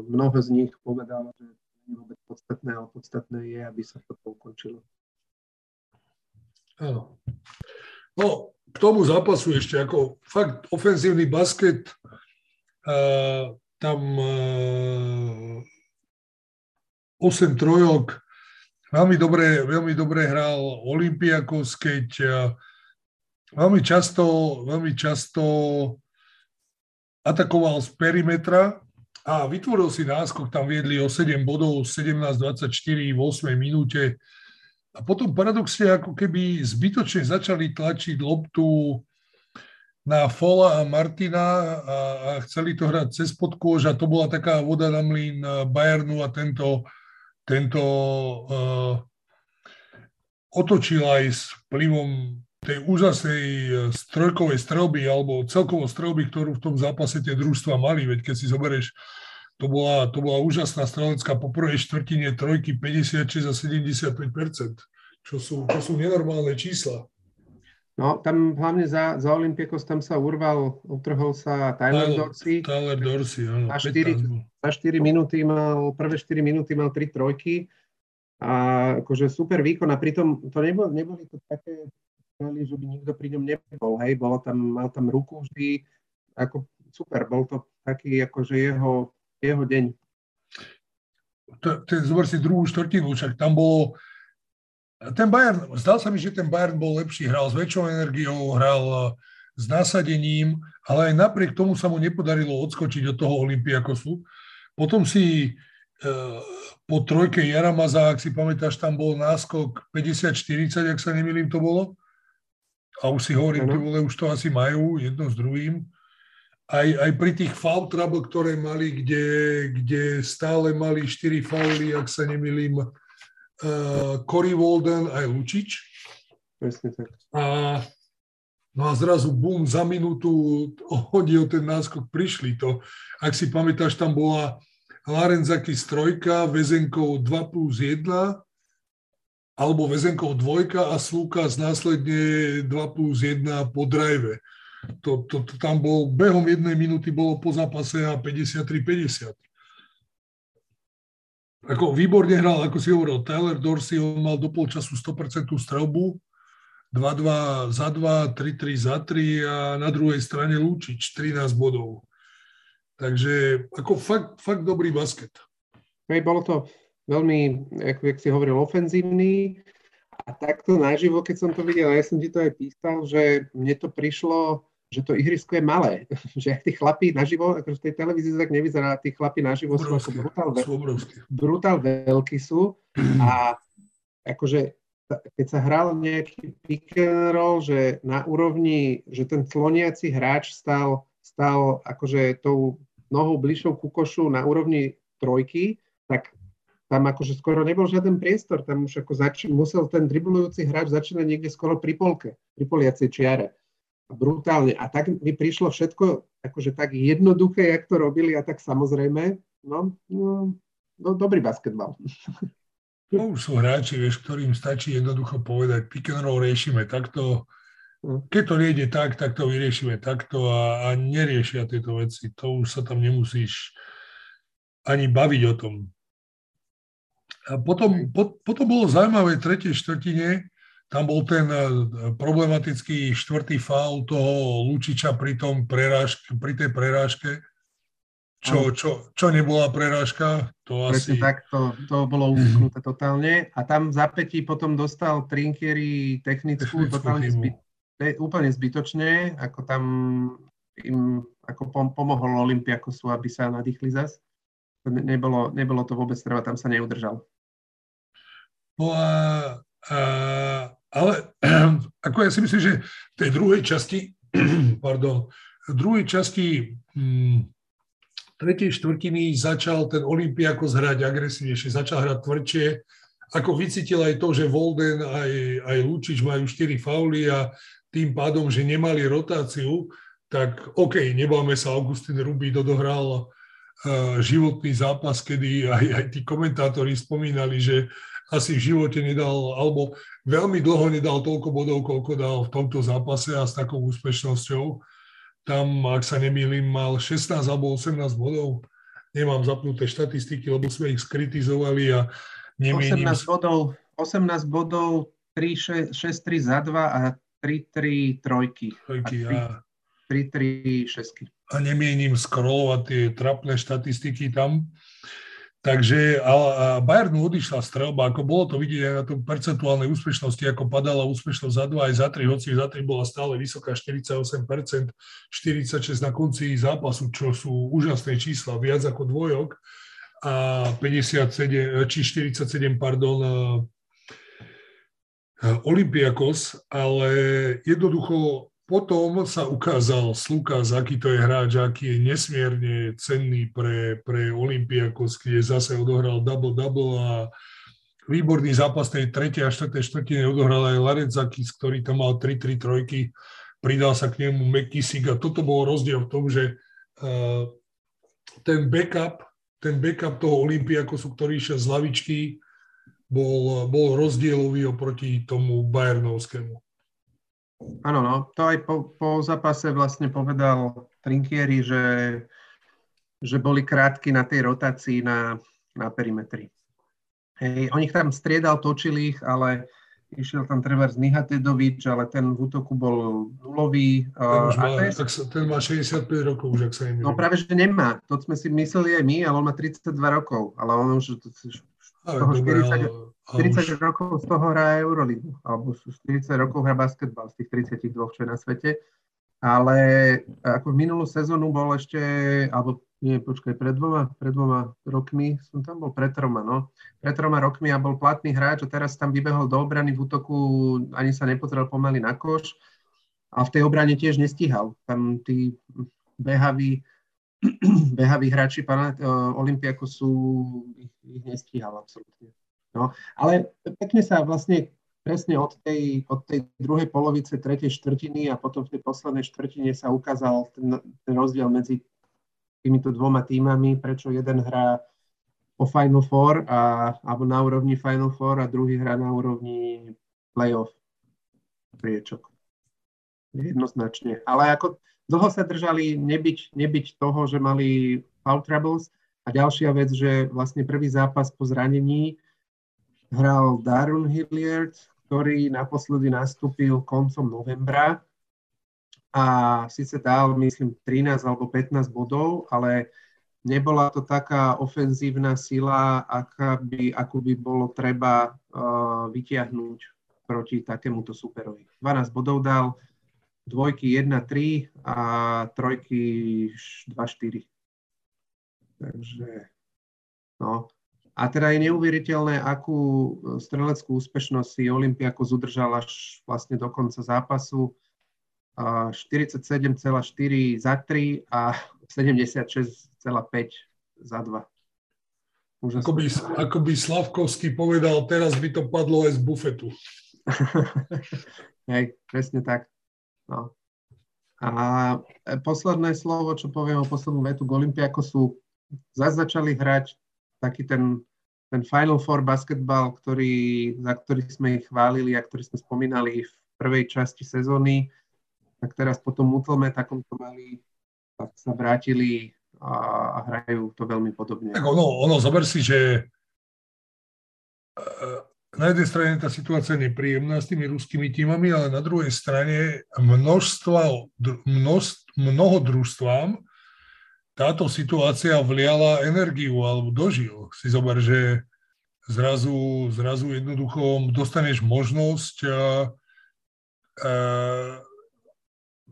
mnoho z nich povedalo, že nie je vôbec podstatné, ale podstatné je, aby sa to ukončilo. Áno. No, k tomu zápasu ešte ako fakt ofenzívny basket, uh, tam uh, 8 trojok, Veľmi dobre, veľmi dobre hral Olympiakos, keď eh, veľmi často, veľmi často atakoval z perimetra a vytvoril si náskok, tam viedli o 7 bodov, 17-24 v 8 minúte. A potom paradoxne ako keby zbytočne začali tlačiť loptu na Fola a Martina a, a chceli to hrať cez podkôž a to bola taká voda na mlín eh, Bayernu a tento tento uh, otočil aj s vplyvom tej úžasnej eh, strojkovej strelby alebo celkovo strelby, ktorú v tom zápase tie družstva mali. Veď keď si zoberieš, to bola, to bola úžasná strelecká po prvej štvrtine trojky 56 a 75 čo sú, čo sú nenormálne čísla. No, tam hlavne za, za Olympiakos tam sa urval, utrhol sa Tyler, Tyler Dorsey. Tyler Dorsey, áno. Za 4, za 4 minúty mal, prvé 4 minúty mal 3 trojky. A akože super výkon a pritom to nebol, neboli to také strely, že by nikto pri ňom nebol, hej, bolo tam, mal tam ruku vždy, ako super, bol to taký akože jeho, jeho deň. Zober si druhú štvrtinu, však tam bolo ten Bayern, zdal sa mi, že ten Bayern bol lepší, hral s väčšou energiou, hral eh, s nasadením, ale aj napriek tomu sa mu nepodarilo odskočiť od toho Olympiakosu. Potom si eh, po trojke Jaramaza, ak si pamätáš, tam bol náskok 50-40, ak sa nemýlim, to bolo. A už si hovorím, ty vole, už to asi majú jedno s druhým. Aj, aj pri tých foul trouble, ktoré mali, kde, kde stále mali 4 fauly, ak sa nemýlim, uh, Cory Walden aj Lučič. Presne tak. A, no a zrazu bum, za minútu hodil ten náskok, prišli to. Ak si pamätáš, tam bola Larenzaki strojka, Vezenkov 2 plus 1, alebo Vezenkov dvojka a Slúkas následne 2 plus 1 po drive. To, to, to tam bol, behom jednej minúty bolo po zápase a 53-50 ako výborne hral, ako si hovoril, Tyler Dorsey, on mal do polčasu 100% strelbu, 2-2 za 2, 3-3 za 3 a na druhej strane Lučič 13 bodov. Takže ako fakt, fakt dobrý basket. Hej, bolo to veľmi, ako, jak si hovoril, ofenzívny. A takto naživo, keď som to videl, ja som ti to aj písal, že mne to prišlo že to ihrisko je malé, že tí chlapí naživo, akože v tej televízii tak nevyzerá, tí chlapí naživo sú ako brutál, sú brutál veľkí sú. A akože keď sa hral nejaký pick and roll, že na úrovni, že ten sloniaci hráč stal, stal akože tou nohou bližšou ku košu na úrovni trojky, tak tam akože skoro nebol žiaden priestor, tam už ako zač- musel ten driblujúci hráč začínať niekde skoro pri polke, pri poliacej čiare. Brutálne. A tak mi prišlo všetko akože tak jednoduché, jak to robili a tak samozrejme, no, no, no dobrý basketbal. To už sú hráči, vieš, ktorým stačí jednoducho povedať, pick and roll riešime takto, hm. keď to nejde tak, tak to vyriešime takto a, a neriešia tieto veci. To už sa tam nemusíš ani baviť o tom. A potom, po, potom bolo zaujímavé v tretej štvrtine, tam bol ten e, problematický štvrtý faul toho Lučiča pri, tom prerážke, pri tej prerážke, čo, čo, čo nebola prerážka, to Presne asi... tak, to, to bolo usknuté totálne. A tam v zapätí potom dostal Trinkieri technickú, technickú totálne zbyt, úplne zbytočne, ako tam im ako pom- pomohol Olympiakosu, aby sa nadýchli zas. Nebolo, nebolo to vôbec treba, tam sa neudržal. No a, a ale ako ja si myslím, že v tej druhej časti, pardon, druhej časti hm, tretej štvrtiny začal ten Olympiakos hrať agresívnejšie, začal hrať tvrdšie. Ako vycítil aj to, že Volden aj, aj Lučič majú 4 fauly a tým pádom, že nemali rotáciu, tak OK, nebáme sa, Augustin Rubí dodohral uh, životný zápas, kedy aj, aj tí komentátori spomínali, že asi v živote nedal, alebo veľmi dlho nedal toľko bodov, koľko dal v tomto zápase a s takou úspešnosťou. Tam, ak sa nemýlim, mal 16 alebo 18 bodov. Nemám zapnuté štatistiky, lebo sme ich skritizovali a nemienim... 18 bodov, 18 bodov 3, 6, 3 za 2 a 3, 3 trojky. Trojky a 3, 3 šesky. A nemienim scrollovať tie trapné štatistiky tam. Takže a, Bayernu odišla strelba, ako bolo to vidieť aj na tom percentuálnej úspešnosti, ako padala úspešnosť za 2 aj za 3, hoci za 3 bola stále vysoká 48%, 46 na konci zápasu, čo sú úžasné čísla, viac ako dvojok a 57, či 47, pardon, Olympiakos, ale jednoducho potom sa ukázal Slukas, aký to je hráč, aký je nesmierne cenný pre, pre Olympiakos, kde zase odohral double-double a výborný zápas tej 3. a 4. štvrtine odohral aj Larecakis, ktorý tam mal 3-3 trojky, pridal sa k nemu McKissick a toto bol rozdiel v tom, že uh, ten backup, ten backup toho Olympiakosu, ktorý išiel z lavičky, bol, bol rozdielový oproti tomu Bayernovskému. Áno, no, to aj po, po zápase vlastne povedal Trinkieri, že, že boli krátky na tej rotácii na, na perimetri. Hej, on ich tam striedal, točil ich, ale išiel tam treba z Nihatedovič, ale ten v útoku bol nulový. Ten, má, ten, tak sa, ten má 65 rokov už, ak sa im No práve, že nemá. To sme si mysleli aj my, ale on má 32 rokov. Ale on už z toho 40, 40 rokov z toho hrá Euroligu, alebo 40 rokov hrá basketbal z tých 32, čo je na svete. Ale ako v minulú sezónu bol ešte, alebo nie, počkaj, pred dvoma, pred dvoma rokmi, som tam bol pred troma, no. Pred troma rokmi a bol platný hráč a teraz tam vybehol do obrany v útoku, ani sa nepotreboval pomaly na koš a v tej obrane tiež nestíhal. Tam tí behaví, behaví hráči pana Olympiaku sú, ich, ich nestíhal absolútne. No, ale pekne sa vlastne presne od tej, od tej druhej polovice tretej štvrtiny a potom v tej poslednej štvrtine sa ukázal ten, ten rozdiel medzi týmito dvoma týmami, prečo jeden hrá po Final Four a, alebo na úrovni Final Four a druhý hrá na úrovni playoff priečok. Jednoznačne. Ale ako dlho sa držali nebyť, nebyť toho, že mali foul troubles a ďalšia vec, že vlastne prvý zápas po zranení hral Darun Hilliard, ktorý naposledy nastúpil koncom novembra a síce dal, myslím, 13 alebo 15 bodov, ale nebola to taká ofenzívna sila, aká by, ako by bolo treba uh, vytiahnuť proti takémuto superovi. 12 bodov dal, dvojky 1-3 a trojky 2-4. Takže, no, A teda je neuveriteľné, akú streleckú úspešnosť si Olympiakos udržal až vlastne do konca zápasu. 47,4 za 3 a 76,5 za 2. Ako by, ako by Slavkovský povedal, teraz by to padlo aj z bufetu. Hej, presne tak. No. A posledné slovo, čo poviem o poslednú vetu k Olympiakosu, zase začali hrať taký ten, ten Final Four basketball, ktorý, za ktorý sme ich chválili a ktorý sme spomínali v prvej časti sezóny, tak teraz po tom útlme takom to mali, tak sa vrátili a, a hrajú to veľmi podobne. Tak ono, ono zober si, že e, na jednej strane tá situácia je nepríjemná s tými ruskými tímami, ale na druhej strane množstva, množstv, mnoho družstvám táto situácia vliala energiu alebo dožil. Si zober, že zrazu, zrazu jednoducho dostaneš možnosť a, a,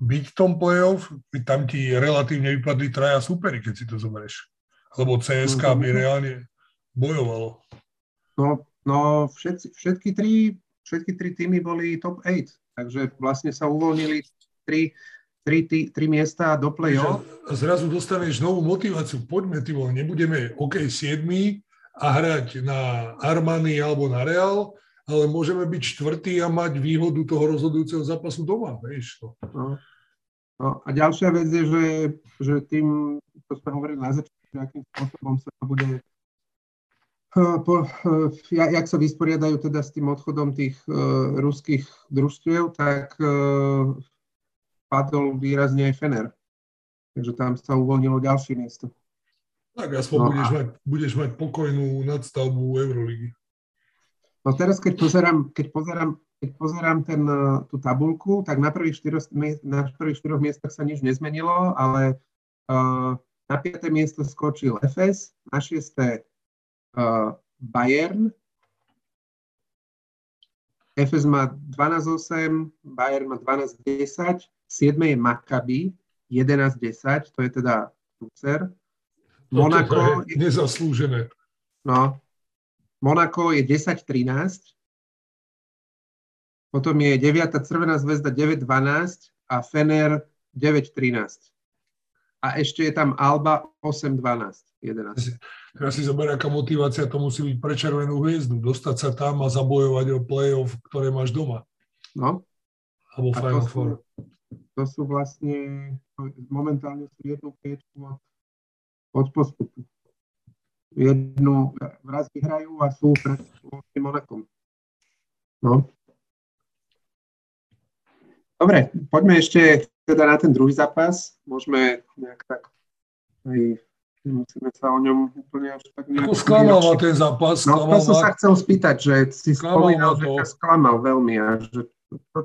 byť v tom playoff, tam ti relatívne vypadli traja superi, keď si to zoberieš. Lebo CSK by mhm. reálne bojovalo. No, No všetci, všetky, tri, všetky tri týmy boli top 8, takže vlastne sa uvoľnili tri, tri, tri, tri miesta do play-off. Zrazu dostaneš novú motiváciu, poďme, ty vole, nebudeme OK 7 a hrať na Armani alebo na Real, ale môžeme byť štvrtý a mať výhodu toho rozhodujúceho zápasu doma, vieš to. No. No, a ďalšia vec je, že, že tým, čo sme hovorili na začiatku, akým spôsobom sa bude po, jak sa vysporiadajú teda s tým odchodom tých uh, ruských družstiev, tak uh, padol výrazne aj Fener. Takže tam sa uvoľnilo ďalšie miesto. Tak aspoň no budeš, a... mať, budeš mať pokojnú nadstavbu Euroligy. No teraz, keď pozerám, keď pozerám, keď pozerám ten, tú tabulku, tak na prvých, štyroch, na prvých štyroch miestach sa nič nezmenilo, ale uh, na piaté miesto skočil FS, na šiesté uh, Bayern. FS má 12-8, Bayern má 12-10, 7 je Maccabi, 11-10, to je teda Lucer. Monako je nezaslúžené. No, Monako je 10-13, potom je 9. Crvená zväzda 9-12 a Fener 9-13. A ešte je tam Alba 8-12. 11. Teraz si zober, aká motivácia to musí byť pre červenú hviezdu. Dostať sa tam a zabojovať o play-off, ktoré máš doma. No. Alebo Final Four. To sú vlastne, momentálne sú jednu priečku od, od postupu. Jednu raz vyhrajú a sú pred Monakom. No. Dobre, poďme ešte teda na ten druhý zápas. Môžeme nejak tak aj Nemusíme sa o ňom úplne až tak nejak... Ako sklamal ma ten zápas. No, to som sa chcel spýtať, že si spomínal, že ťa sklamal veľmi a že to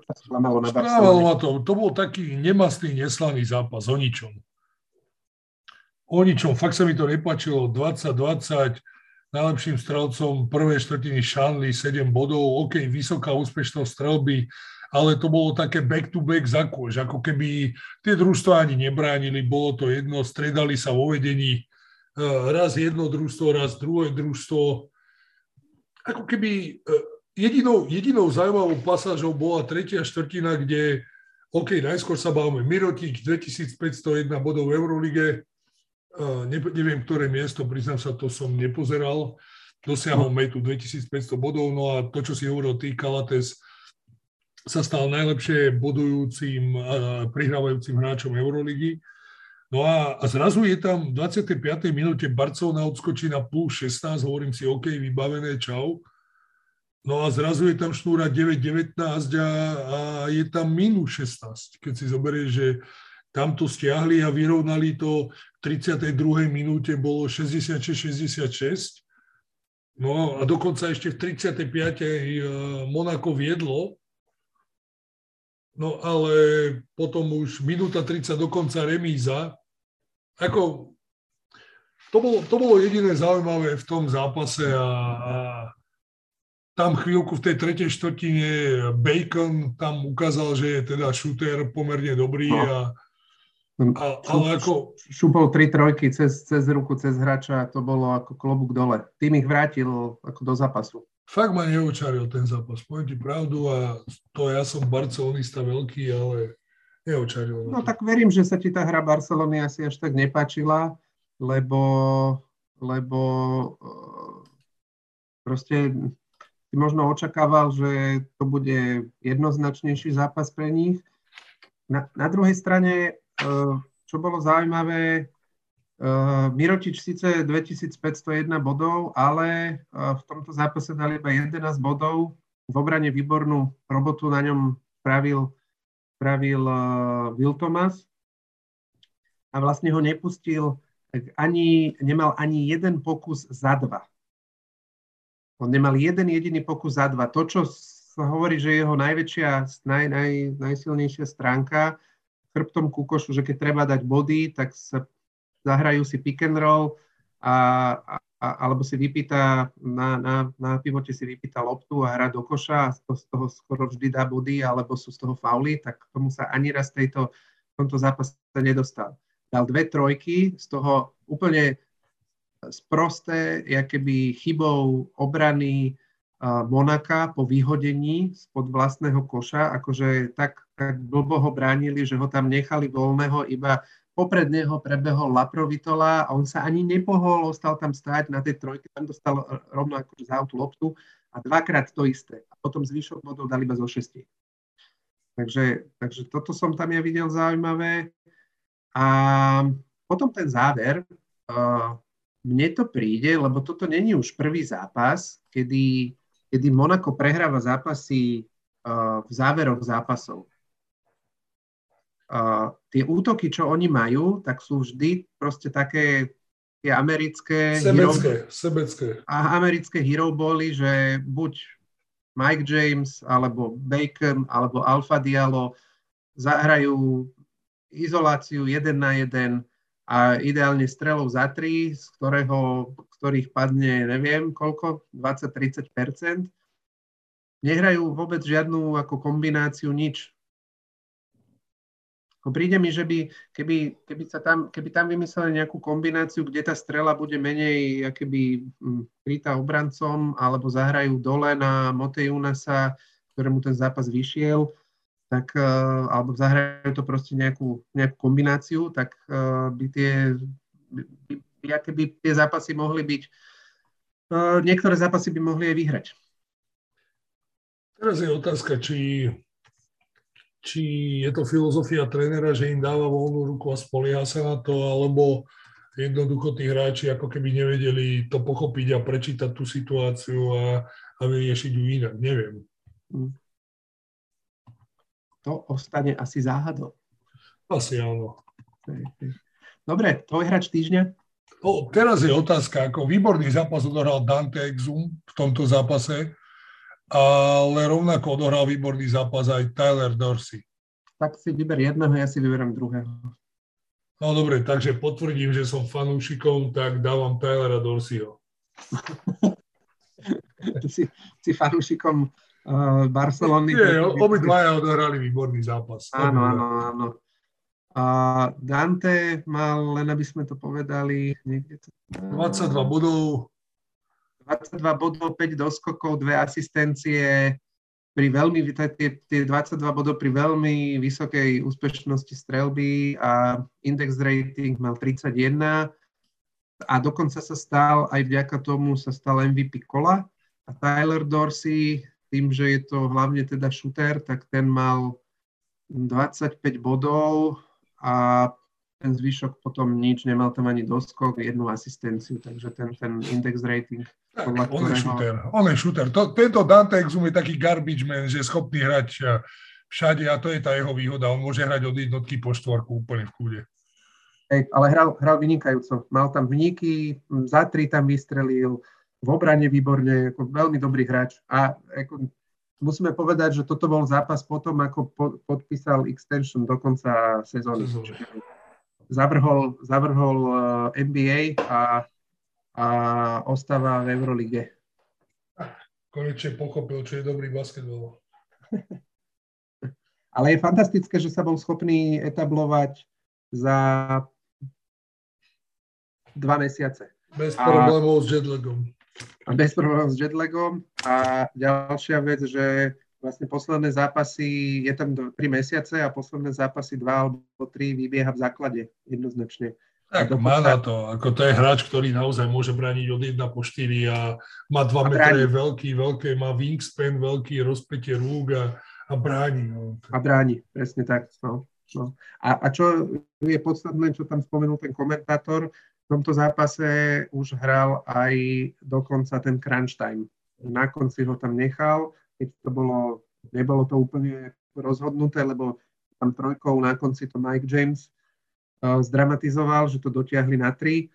sklamalo na to. To bol taký nemastný, neslaný zápas o ničom. O ničom. Fakt sa mi to nepačilo. 20-20 najlepším strelcom prvej štvrtiny Šanli 7 bodov. OK, vysoká úspešnosť strelby, ale to bolo také back-to-back za kôž, ako keby tie družstva ani nebránili, bolo to jedno, stredali sa vo vedení, eh, raz jedno družstvo, raz druhé družstvo. Ako keby eh, jedinou, jedinou zaujímavou pasážou bola tretia štvrtina, kde OK, najskôr sa bavíme Mirotík, 2501 bodov v Eurolige, eh, ne, neviem, ktoré miesto, priznám sa, to som nepozeral, dosiahol metu 2500 bodov, no a to, čo si hovoril ty, Kalates, sa stal najlepšie bodujúcim, prihrávajúcim hráčom Euroligy. No a, a zrazu je tam v 25. minúte Barcelona odskočí na plus 16, hovorím si, OK, vybavené, čau. No a zrazu je tam šnúra 9-19 a, a je tam minus 16. Keď si zoberieš, že tam to stiahli a vyrovnali to v 32. minúte bolo 66-66. No a dokonca ešte v 35. Eh, Monako viedlo No ale potom už minúta 30 do konca remíza. Ako, to bolo, to bolo jediné zaujímavé v tom zápase a, a tam chvíľku v tej tretej štvrtine Bacon tam ukázal, že je teda šúter pomerne dobrý no. a, A, ale ako... Šupol tri trojky cez, cez ruku, cez hráča, to bolo ako klobúk dole. Tým ich vrátil ako do zápasu. Fakt ma neučaril ten zápas, poviem ti pravdu a to ja som barcelonista veľký, ale neučaril. No tak verím, že sa ti tá hra Barcelony asi až tak nepáčila, lebo, lebo e, proste možno očakával, že to bude jednoznačnejší zápas pre nich. Na, na druhej strane Eh, čo bolo zaujímavé, eh, Mirotič síce 2501 bodov, ale eh, v tomto zápase dali iba 11 bodov. V obrane výbornú robotu na ňom spravil, spravil Will Thomas a vlastne ho nepustil, ani, nemal ani jeden pokus za dva. On nemal jeden jediný pokus za dva. To, čo sa hovorí, že je jeho najväčšia, naj, naj, najsilnejšia stránka, chrbtom ku košu, že keď treba dať body, tak sa zahrajú si pick and roll a, a, alebo si vypýta, na, na, na pivote si vypýta loptu a hrá do koša a to, z toho skoro vždy dá body, alebo sú z toho fauly, tak tomu sa ani raz tejto, v tomto zápase nedostal. Dal dve trojky, z toho úplne sprosté, keby chybou obrany Monaka po vyhodení spod vlastného koša, akože tak, tak blbo ho bránili, že ho tam nechali voľného, iba popred neho prebehol Laprovitola a on sa ani nepohol, ostal tam stáť na tej trojke, tam dostal rovno akože za tú loptu a dvakrát to isté. A potom zvyšok bodov dali iba zo šesti. Takže, takže toto som tam ja videl zaujímavé. A potom ten záver, uh, mne to príde, lebo toto není už prvý zápas, kedy kedy Monako prehráva zápasy uh, v záveroch zápasov. Uh, tie útoky, čo oni majú, tak sú vždy proste také tie americké... Sebecké, hero, sebecké. A americké hero boli, že buď Mike James, alebo Bacon, alebo Alfa Diallo zahrajú izoláciu jeden na jeden a ideálne strelov za tri, z ktorého ktorých padne, neviem koľko, 20-30% nehrajú vôbec žiadnu ako kombináciu, nič. Príde mi, že by, keby, keby, sa tam, keby tam vymysleli nejakú kombináciu, kde tá strela bude menej keby hm, krytá obrancom, alebo zahrajú dole na Motejunasa, ktorému ten zápas vyšiel, tak, uh, alebo zahrajú to proste nejakú, nejakú kombináciu, tak uh, by tie by, aké by tie zápasy mohli byť, uh, niektoré zápasy by mohli aj vyhrať. Teraz je otázka, či, či je to filozofia trénera, že im dáva voľnú ruku a spolieha sa na to, alebo jednoducho tí hráči ako keby nevedeli to pochopiť a prečítať tú situáciu a, a vyriešiť ju inak. Neviem. Hm. To ostane asi záhadou. Asi áno. Dobre, tvoj hráč týždňa? O, teraz je otázka, ako výborný zápas odohral Dante Exum v tomto zápase, ale rovnako odohral výborný zápas aj Tyler Dorsey. Tak si vyber jedného, ja si vyberám druhého. No dobre, takže potvrdím, že som fanúšikom, tak dávam Tylera Dorseyho. si, si fanúšikom uh, Barcelony. Nie, obidvaja odohrali výborný zápas. Áno, áno, áno. A Dante mal, len aby sme to povedali, niekde to... 22 bodov. 22 bodov, 5 doskokov, 2 asistencie, pri veľmi, tie, tie 22 bodov pri veľmi vysokej úspešnosti strelby a index rating mal 31 a dokonca sa stal, aj vďaka tomu sa stal MVP kola a Tyler Dorsey, tým, že je to hlavne teda shooter, tak ten mal 25 bodov, a ten zvyšok potom nič, nemal tam ani doskok, jednu asistenciu, takže ten, ten index rating. Tak, on, ktorého... je shooter, on je. To, tento Dante Exum je taký garbage man, že je schopný hrať eh, všade a to je tá jeho výhoda. On môže hrať od jednotky po štvorku úplne v kúde. Hej, ale hral, hral vynikajúco. Mal tam vniky, za tri tam vystrelil, v obrane výborne, ako veľmi dobrý hráč. A ako, musíme povedať, že toto bol zápas potom, ako po, podpísal extension do konca sezóny. Zavrhol, zavrhol uh, NBA a, a ostáva v Eurolige. Konečne pochopil, čo je dobrý basketbal. Ale je fantastické, že sa bol schopný etablovať za dva mesiace. Bez problémov s jetlagom. A bez problémov s jetlagom. A ďalšia vec, že vlastne posledné zápasy, je tam 3 mesiace a posledné zápasy 2 alebo 3 vybieha v základe jednoznačne. Tak má na to, ako to je hráč, ktorý naozaj môže brániť od 1 po 4 a má 2 metre, je veľký, veľké, má wingspan, veľký rozpätie rúk a, a bráni. No. A bráni, presne tak. No, no. A, a čo je podstatné, čo tam spomenul ten komentátor, v tomto zápase už hral aj dokonca ten crunch time. Na konci ho tam nechal, keď to bolo, nebolo to úplne rozhodnuté, lebo tam trojkou na konci to Mike James uh, zdramatizoval, že to dotiahli na tri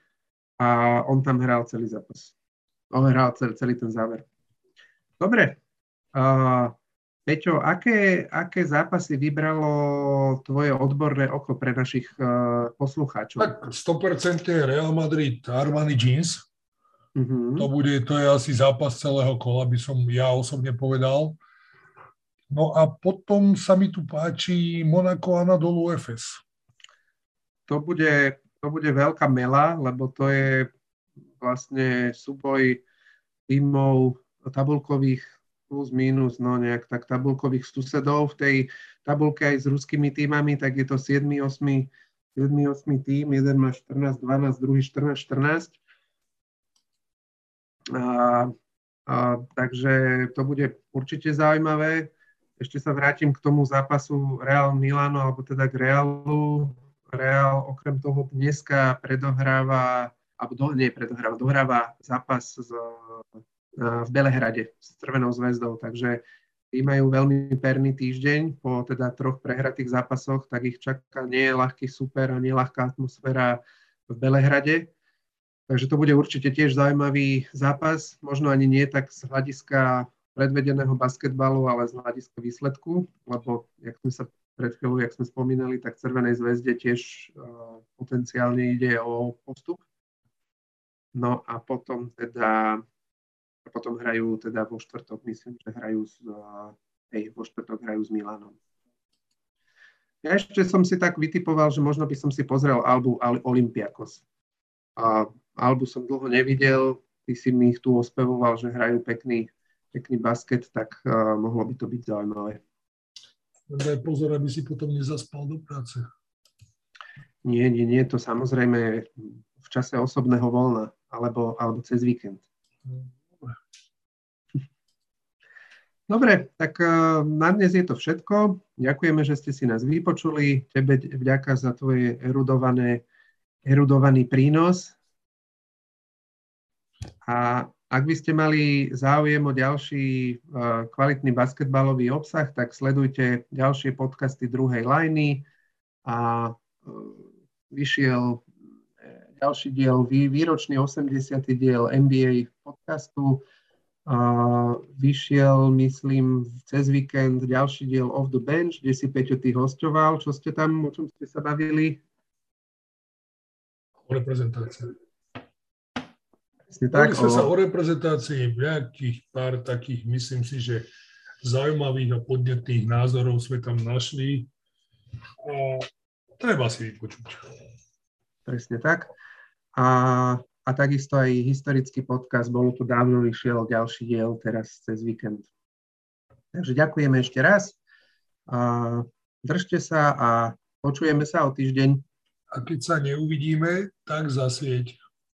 a on tam hral celý zápas. On hral celý, celý ten záver. Dobre. Uh, Peťo, aké, aké zápasy vybralo tvoje odborné oko pre našich uh, poslucháčov? Tak 100% Real Madrid Armani Jeans. Uh-huh. To, bude, to je asi zápas celého kola, by som ja osobne povedal. No a potom sa mi tu páči Monaco Anadolu FS. To bude, to bude veľká mela, lebo to je vlastne súboj tímov tabulkových plus minus, no nejak tak tabulkových susedov v tej tabulke aj s ruskými týmami, tak je to 7, 8, 7, 8 tým, jeden má 14, 12, druhý 14, 14. A, a, takže to bude určite zaujímavé. Ešte sa vrátim k tomu zápasu Real Milano, alebo teda k Realu. Real okrem toho dneska predohráva, alebo do, nie predohráva, dohráva zápas s v Belehrade s Červenou zväzdou, takže tí majú veľmi perný týždeň po teda troch prehratých zápasoch, tak ich čaká nie ľahký super a nie ľahká atmosféra v Belehrade. Takže to bude určite tiež zaujímavý zápas, možno ani nie tak z hľadiska predvedeného basketbalu, ale z hľadiska výsledku, lebo, jak sme sa pred chvíľou, jak sme spomínali, tak Červenej zväzde tiež uh, potenciálne ide o postup. No a potom teda a potom hrajú teda vo štvrtok, myslím, že hrajú s, hej, vo štvrtok hrajú s Milanom. Ja ešte som si tak vytipoval, že možno by som si pozrel Albu Olympiakos. A Albu som dlho nevidel, ty si mi ich tu ospevoval, že hrajú pekný, pekný basket, tak uh, mohlo by to byť zaujímavé. Daj pozor, aby si potom nezaspal do práce. Nie, nie, nie, to samozrejme v čase osobného voľna alebo, alebo cez víkend. Hmm. Dobre, tak eh, na dnes je to všetko. Ďakujeme, že ste si nás vypočuli. Tebe vďaka za tvoje erudované, erudovaný prínos. A ak by ste mali záujem o ďalší uh, kvalitný basketbalový obsah, tak sledujte ďalšie podcasty druhej lajny a uh, vyšiel ďalší diel, výročný 80. diel NBA podcastu vyšiel, myslím, cez víkend ďalší diel Off the Bench, kde si Peťo ty hostoval. Čo ste tam, o čom ste sa bavili? O reprezentácii. tak, o... sa o reprezentácii nejakých pár takých, myslím si, že zaujímavých a podnetných názorov sme tam našli. A treba si vypočuť. Presne tak. A a takisto aj historický podcast, bolo tu dávno vyšiel ďalší diel teraz cez víkend. Takže ďakujeme ešte raz. A držte sa a počujeme sa o týždeň. A keď sa neuvidíme, tak zasvieť.